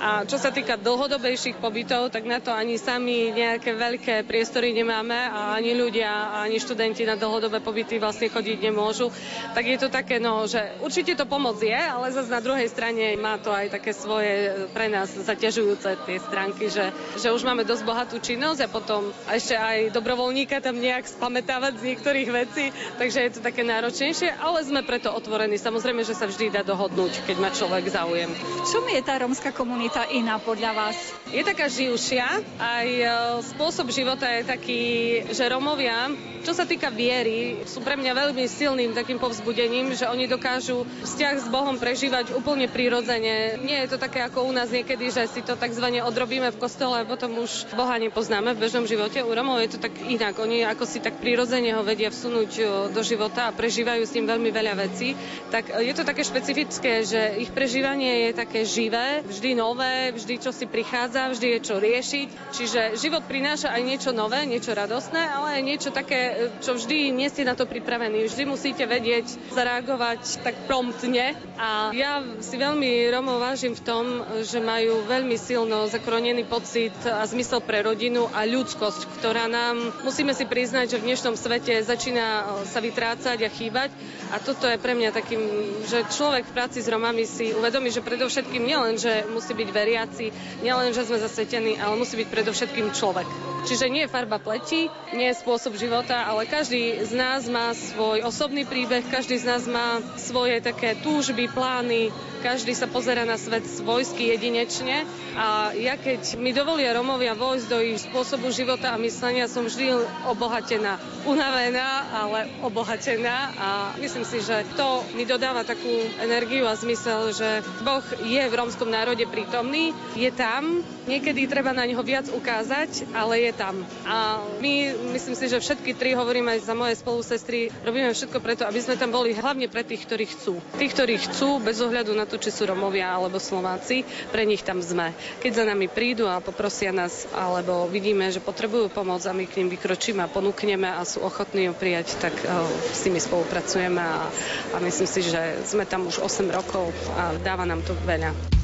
A čo sa týka dlhodobejších pobytov, tak na to ani sami nejaké veľké priestory nemáme a ani ľudia, ani študenti na dlhodobé pobyty vlastne chodiť nemôžu. Tak je to také, no, že určite to pomoc je, ale zase na druhej strane má to aj také svoje pre nás zaťažujúce tie stránky, že, že už máme dosť bohatú činnosť a potom ešte aj dobrovoľníka tam nejak spametávať z niektorých vecí, takže je to také náročnejšie, ale sme preto otvorení. Samozrejme, že sa vždy dá dohodnúť, keď má človek záujem. V čom je tá rómska komunita? iná podľa vás? Je taká živšia, aj e, spôsob života je taký, že Romovia čo sa týka viery, sú pre mňa veľmi silným takým povzbudením, že oni dokážu vzťah s Bohom prežívať úplne prirodzene. Nie je to také ako u nás niekedy, že si to tzv. odrobíme v kostole a potom už Boha nepoznáme v bežnom živote. U Romov je to tak inak. Oni ako si tak prirodzene ho vedia vsunúť do života a prežívajú s ním veľmi veľa vecí. Tak je je to také špecifické, že ich prežívanie je také živé, vždy nové, vždy čo si prichádza, vždy je čo riešiť. Čiže život prináša aj niečo nové, niečo radostné, ale aj niečo také, čo vždy nie ste na to pripravení. Vždy musíte vedieť zareagovať tak promptne. A ja si veľmi Romov vážim v tom, že majú veľmi silno zakronený pocit a zmysel pre rodinu a ľudskosť, ktorá nám, musíme si priznať, že v dnešnom svete začína sa vytrácať a chýbať. A toto je pre mňa takým, že človek v práci s Romami si uvedomí, že predovšetkým nielen, že musí byť veriaci, nielen, že sme zasvetení, ale musí byť predovšetkým človek. Čiže nie je farba pleti, nie je spôsob života, ale každý z nás má svoj osobný príbeh, každý z nás má svoje také túžby, plány, každý sa pozera na svet svojsky jedinečne a ja keď mi dovolia Romovia vojsť do ich spôsobu života a myslenia, som vždy obohatená. Unavená, ale obohatená a myslím si, že to mi dodáva takú energiu a zmysel, že Boh je v rómskom národe prítomný, je tam, niekedy treba na neho viac ukázať, ale je tam. A my, myslím si, že všetky tri, hovorím aj za moje spolusestry, robíme všetko preto, aby sme tam boli hlavne pre tých, ktorí chcú. Tých, ktorí chcú, bez ohľadu na to, či sú Romovia alebo Slováci, pre nich tam sme. Keď za nami prídu a poprosia nás, alebo vidíme, že potrebujú pomoc a my k ním vykročíme a ponúkneme a sú ochotní ju prijať, tak uh, s nimi spolupracujeme a, a myslím si, že sme tam už 8 rokov a dáva nám to veľa.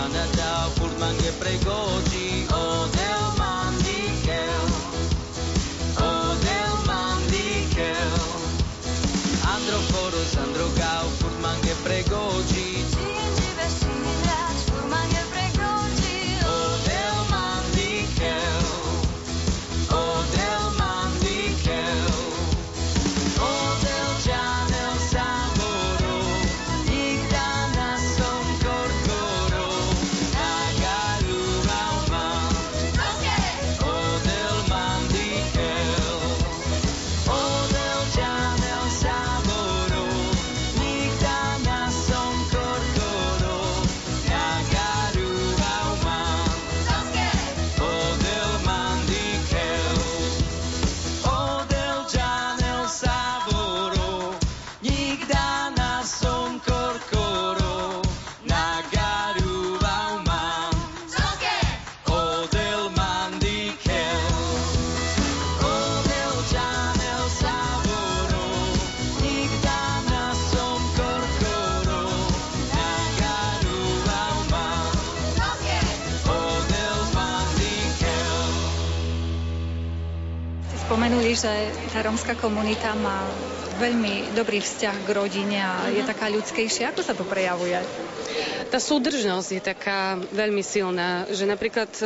Canada, Furtman che pregoci, spomenuli, že tá rómska komunita má veľmi dobrý vzťah k rodine a je taká ľudskejšia. Ako sa to prejavuje? Tá súdržnosť je taká veľmi silná, že napríklad e,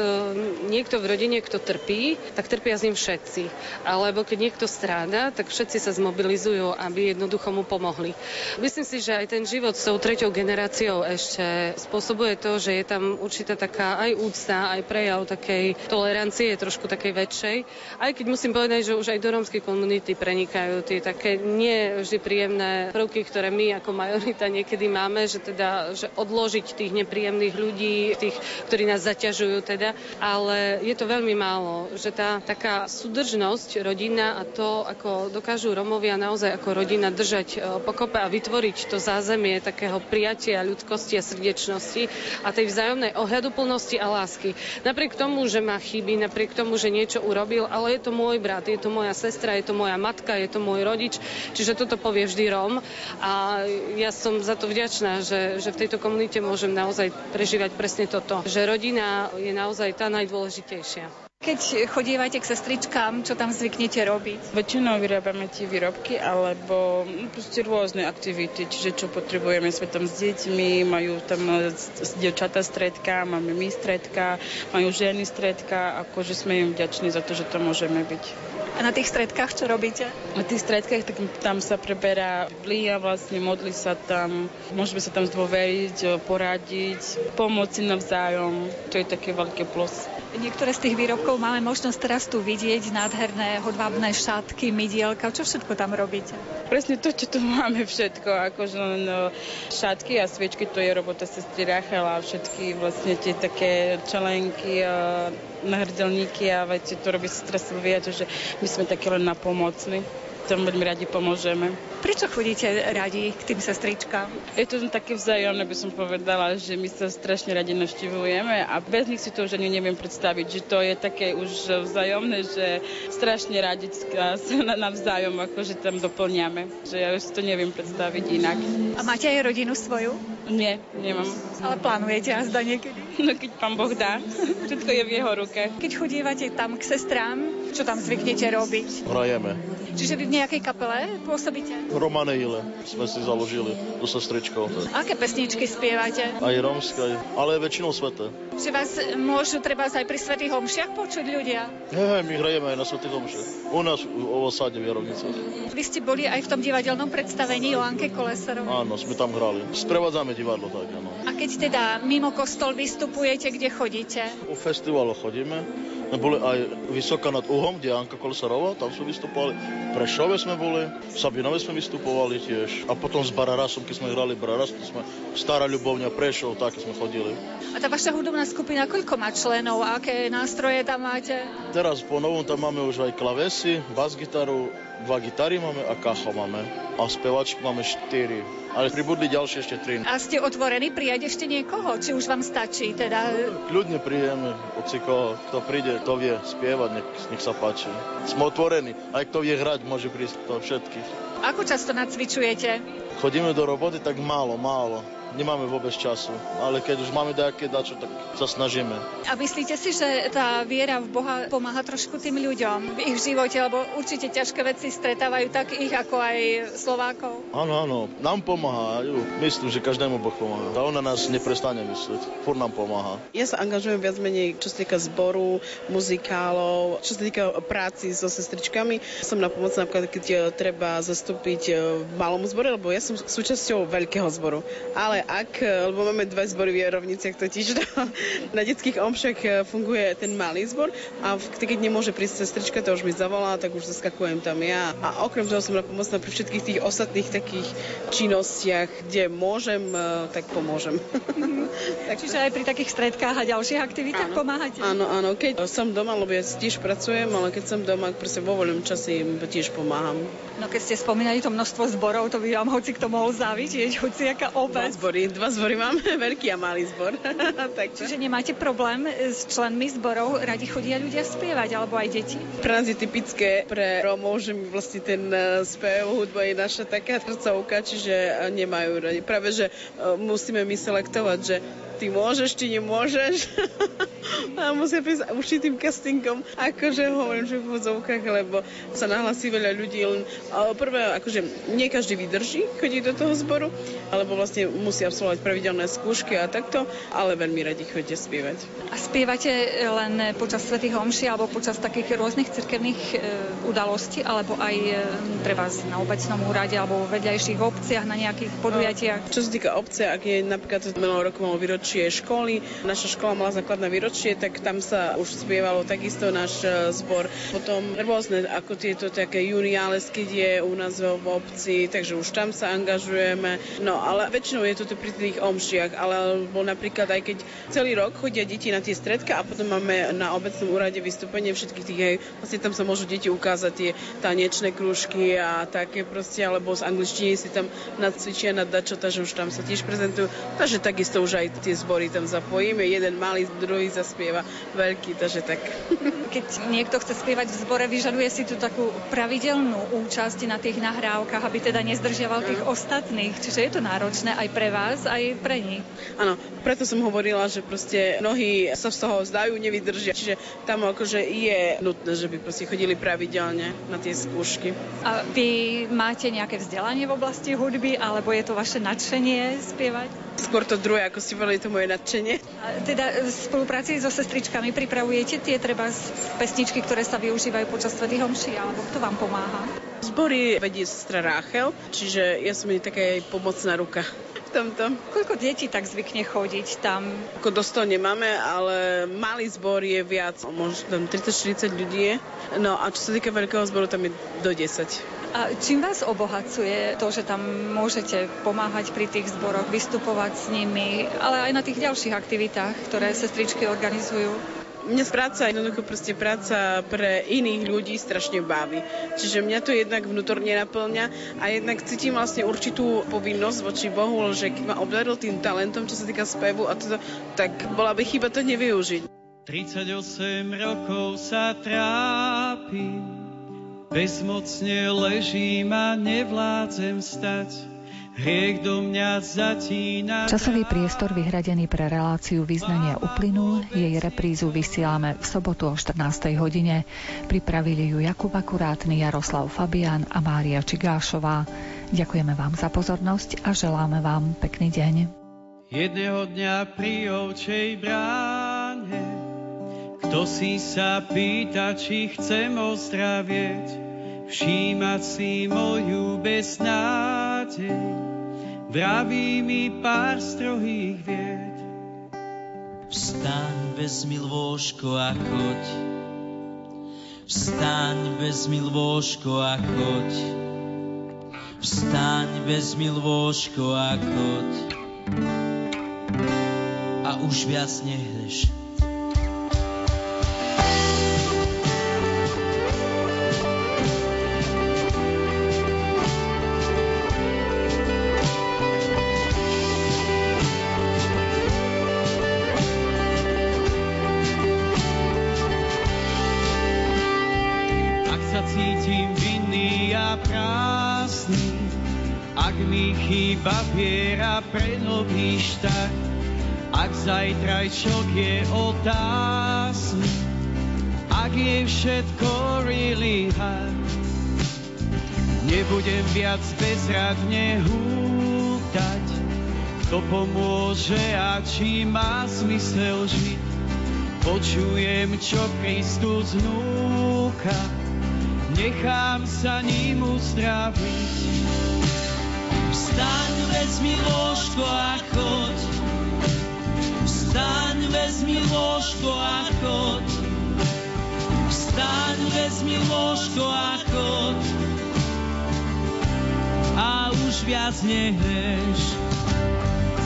niekto v rodine, kto trpí, tak trpia s ním všetci. Alebo keď niekto stráda, tak všetci sa zmobilizujú, aby jednoducho mu pomohli. Myslím si, že aj ten život s tou treťou generáciou ešte spôsobuje to, že je tam určitá taká aj úcta, aj prejav takej tolerancie, trošku takej väčšej. Aj keď musím povedať, že už aj do rómskej komunity prenikajú tie také nie vždy príjemné prvky, ktoré my ako majorita niekedy máme, že teda že odložiť tých nepríjemných ľudí, tých, ktorí nás zaťažujú teda, ale je to veľmi málo, že tá taká súdržnosť rodina a to, ako dokážu Romovia naozaj ako rodina držať e, pokope a vytvoriť to zázemie takého prijatia, ľudskosti a srdečnosti a tej vzájomnej ohľaduplnosti a lásky. Napriek tomu, že má chyby, napriek tomu, že niečo urobil, ale je to môj brat, je to moja sestra, je to moja matka, je to môj rodič, čiže toto povie vždy Rom a ja som za to vďačná, že, že v tejto komunite môžem naozaj prežívať presne toto, že rodina je naozaj tá najdôležitejšia. Keď chodívate k sestričkám, čo tam zvyknete robiť? Väčšinou vyrábame tie výrobky alebo proste rôzne aktivity, čiže čo potrebujeme, sme tam s deťmi, majú tam dievčata stredka, máme my stredka, majú ženy stredka, akože sme im vďační za to, že to môžeme byť. A na tých stredkách čo robíte? Na tých stredkách tak tam sa preberá Blia vlastne, modli sa tam, môžeme sa tam zdôveriť, poradiť, pomôcť navzájom, to je také veľké plus. Niektoré z tých výrobkov máme možnosť teraz tu vidieť, nádherné hodvábne šatky, mydielka, čo všetko tam robíte? Presne to, čo tu máme všetko, akože len no, šatky a sviečky, to je robota sestry Rachela a všetky vlastne tie také čelenky, a nahrdelníky a veci, to robí sestra Silvia, že my sme také len napomocní tam veľmi radi pomôžeme. Prečo chodíte radi k tým sestričkám? Je to také vzájomné, by som povedala, že my sa strašne radi navštevujeme a bez nich si to už ani neviem predstaviť, že to je také už vzájomné, že strašne radi sa navzájom akože tam doplňame, že ja už si to neviem predstaviť inak. A máte aj rodinu svoju? Nie, nemám. Ale plánujete a zda niekedy? No keď pán Boh dá. Všetko je v jeho ruke. Keď chodívate tam k sestrám, čo tam zvyknete robiť? Hrajeme. Čiže vy v nejakej kapele pôsobíte? Romane Ile sme si založili so sestričkou. Aké pesničky spievate? Aj romské, ale väčšinou sveté. Že vás môžu treba aj pri svetých homšiach počuť ľudia? Hej, my hrajeme aj na svetých homšiach. U nás v osade v Jarovnice. Vy ste boli aj v tom divadelnom predstavení Joanke Koleserovej? Áno, sme tam hrali. Sprevádzame divadlo, tak áno. A keď teda mimo kostol vystupujete, kde chodíte? U festivalu chodíme. My boli aj Vysoká nad Uhom, kde Anka Kolesarová, tam sme vystupovali. V Prešove sme boli, v Sabinove sme vystupovali tiež. A potom s Bararasom, keď sme hrali Bararas, to sme Stará ľubovňa Prešov, tak sme chodili. A tá vaša hudobná skupina koľko má členov? Aké nástroje tam máte? Teraz po novom tam máme už aj klavesy, bas-gitaru, dva gitary máme a kacho máme. A spevačky máme štyri. Ale pribudli ďalšie ešte tri. A ste otvorení prijať ešte niekoho? Či už vám stačí? Teda... Kľudne príjeme, hoci koho, kto príde, to vie spievať, nech, nech sa páči. Sme otvorení. Aj kto vie hrať, môže prísť to všetkých. Ako často nacvičujete? Chodíme do roboty tak málo, málo nemáme vôbec času. Ale keď už máme nejaké dačo, tak sa snažíme. A myslíte si, že tá viera v Boha pomáha trošku tým ľuďom v ich živote, lebo určite ťažké veci stretávajú tak ich ako aj Slovákov? Áno, áno, nám pomáhajú. Myslím, že každému Boh pomáha. A ona nás neprestane myslieť. Fur nám pomáha. Ja sa angažujem viac menej, čo sa týka zboru, muzikálov, čo sa týka práci so sestričkami. Som na pomoc napríklad, keď treba zastúpiť v malom zbore, lebo ja som súčasťou veľkého zboru. Ale ak, lebo máme dva zbory v Jarovniciach, totiž no, na detských omšach e, funguje ten malý zbor a keď nemôže prísť sestrička, to už mi zavolá, tak už zaskakujem tam ja. A okrem toho som napomocná pri všetkých tých ostatných takých činnostiach, kde môžem, e, tak pomôžem. tak Čiže aj pri takých stredkách a ďalších aktivitách áno, pomáhate? Áno, áno. Keď som doma, lebo ja tiež pracujem, ale keď som doma, proste vo voľnom čase im tiež pomáham. No keď ste spomínali to množstvo zborov, to by vám hoci kto mohol závidieť, hoci aká obec. Dva zbory, dva zbory máme, veľký a malý zbor. tak Čiže nemáte problém s členmi zborov, radi chodia ľudia spievať, alebo aj deti? Pre nás je typické pre Rómov, že my vlastne ten e, spev, hudba je naša taká srdcovka, čiže e, nemajú radi. Práve, že e, musíme my selektovať, že ty môžeš, či nemôžeš. a musia prísť určitým castingom, akože hovorím, že v vozovkách, lebo sa nahlasí veľa ľudí. Len, prvé, akože nie každý vydrží chodiť do toho zboru, alebo vlastne musí absolvovať pravidelné skúšky a takto, ale veľmi radi chodia spievať. A spievate len počas svätých homší alebo počas takých rôznych cirkevných e, udalostí, alebo aj e, pre vás na obecnom úrade alebo v vedľajších obciach na nejakých podujatiach? Čo sa týka obce, ak je napríklad minulého roku malo výročie školy, naša škola mala základné výročie, tak tam sa už spievalo takisto náš e, zbor. Potom rôzne, ako tieto také juniáles, keď je u nás v obci, takže už tam sa angažujeme. No ale väčšinou je to pri tých omšiach, alebo napríklad aj keď celý rok chodia deti na tie stredka a potom máme na obecnom úrade vystúpenie všetkých tých, hej, vlastne tam sa môžu deti ukázať tie tanečné krúžky a také proste, alebo z angličtiny si tam nacvičia na dačo, takže už tam sa tiež prezentujú. Takže takisto už aj tie zbory tam zapojíme. Jeden malý, druhý zaspieva veľký, takže tak. Keď niekto chce spievať v zbore, vyžaduje si tú takú pravidelnú účasť na tých nahrávkach, aby teda nezdržiaval tých ostatných. Čiže je to náročné aj pre vás, aj pre nich. Áno, preto som hovorila, že proste mnohí sa z toho zdajú, nevydržia. Čiže tam akože je nutné, že by proste chodili pravidelne na tie skúšky. A vy máte nejaké vzdelanie v oblasti hudby, alebo je to vaše nadšenie spievať? Skôr to druhé, ako ste povedali, to moje nadšenie. A teda v spolupráci so sestričkami pripravujete tie treba pesničky, ktoré sa využívajú počas Svetých homší, alebo kto vám pomáha? Zbory vedie sestra Ráchel, čiže ja som jej taká pomocná ruka tomto. Koľko detí tak zvykne chodiť tam? Ako dosť to nemáme, ale malý zbor je viac, možno tam 30-40 ľudí je. No a čo sa týka veľkého zboru, tam je do 10. A čím vás obohacuje to, že tam môžete pomáhať pri tých zboroch, vystupovať s nimi, ale aj na tých ďalších aktivitách, ktoré sestričky organizujú? Mňa práca, jednoducho proste práca pre iných ľudí strašne baví. Čiže mňa to jednak vnútorne naplňa a jednak cítim vlastne určitú povinnosť voči Bohu, že keď ma obdaril tým talentom, čo sa týka spevu a toto, tak bola by chyba to nevyužiť. 38 rokov sa trápim Bezmocne ležím a nevládzem stať. Časový priestor vyhradený pre reláciu význania uplynul, jej reprízu vysielame v sobotu o 14. hodine. Pripravili ju Jakub Akurátny, Jaroslav Fabian a Mária Čigášová. Ďakujeme vám za pozornosť a želáme vám pekný deň. Jedného dňa pri ovčej bráne kto si sa pýta, či chcem ozdravieť, všímať si moju beznádej. Vraví mi pár strohých vied. Vstaň, vezmi lôžko a choď. Vstaň, vezmi lôžko a choď. Vstaň, vezmi lôžko a choď. A už viac nehreš. Chýba viera pre nový štart. Ak zajtrajšok je otázny, ak je všetko really hard, nebudem viac bezradne hútať, kto pomôže a či má zmysel žiť. Počujem, čo Kristus núka, nechám sa ním uzdraviť. Vstaň, vezmi lôžko a choď. Vstaň, vezmi lôžko a choď. Vstaň, vezmi lôžko a choď. A už viac nehreš.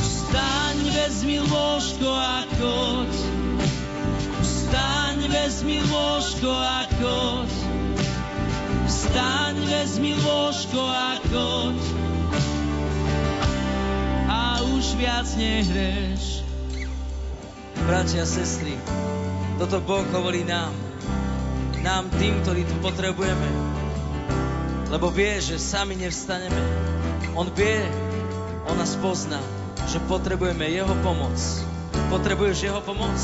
Vstaň, vezmi lôžko a choď. Vstaň, vezmi lôžko a choď. Vstaň, vezmi lôžko a choď už viac nehreš. Bratia sestry, toto Boh hovorí nám. Nám tým, ktorí tu potrebujeme. Lebo vie, že sami nevstaneme. On vie, on nás pozná, že potrebujeme Jeho pomoc. Potrebuješ Jeho pomoc?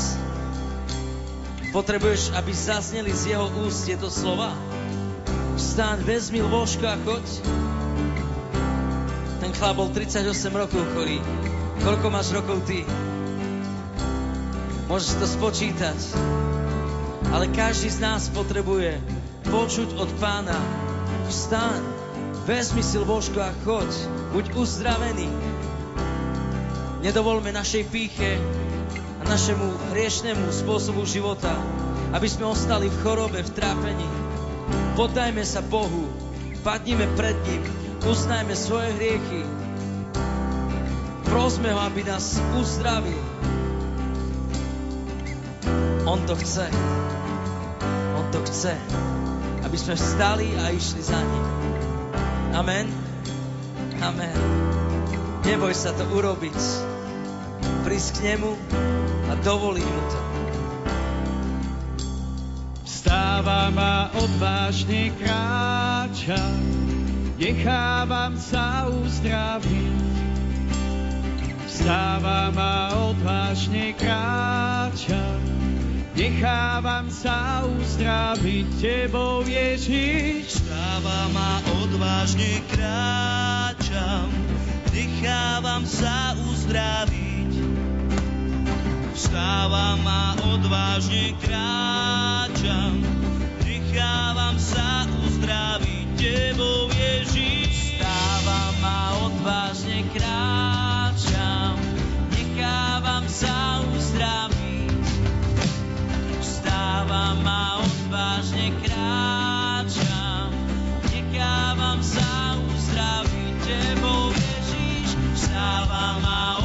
Potrebuješ, aby zazneli z Jeho úst tieto slova? Vstaň, vezmi lôžko a choď. Ten chlap bol 38 rokov chorý. Koľko máš rokov ty? Môžeš to spočítať. Ale každý z nás potrebuje počuť od pána. Vstaň, vezmi si lôžko a choď. Buď uzdravený. Nedovolme našej píche a našemu hriešnemu spôsobu života, aby sme ostali v chorobe, v trápení. Poddajme sa Bohu, padnime pred ním, uznajme svoje hriechy. Prosme ho, aby nás uzdravil. On to chce. On to chce. Aby sme vstali a išli za ním. Amen. Amen. Neboj sa to urobiť. Prísť k nemu a dovoliť mu to. Vstávam a odvážne kráčam nechávam sa uzdraviť. Vstávam a odvážne kráčam, nechávam sa uzdraviť Tebou, Ježiš. Vstávam a odvážne kráčam, nechávam sa uzdraviť. Vstávam a odvážne kráčam, nechávam sa uzdraviť Tebou, Ježiš. Stávam a odvážne kráčam, sa uzdraví. Vstávam a odvážne kráčam, nechávam sa uzdraviť tebou, Ježiš. Vstávam a odvážne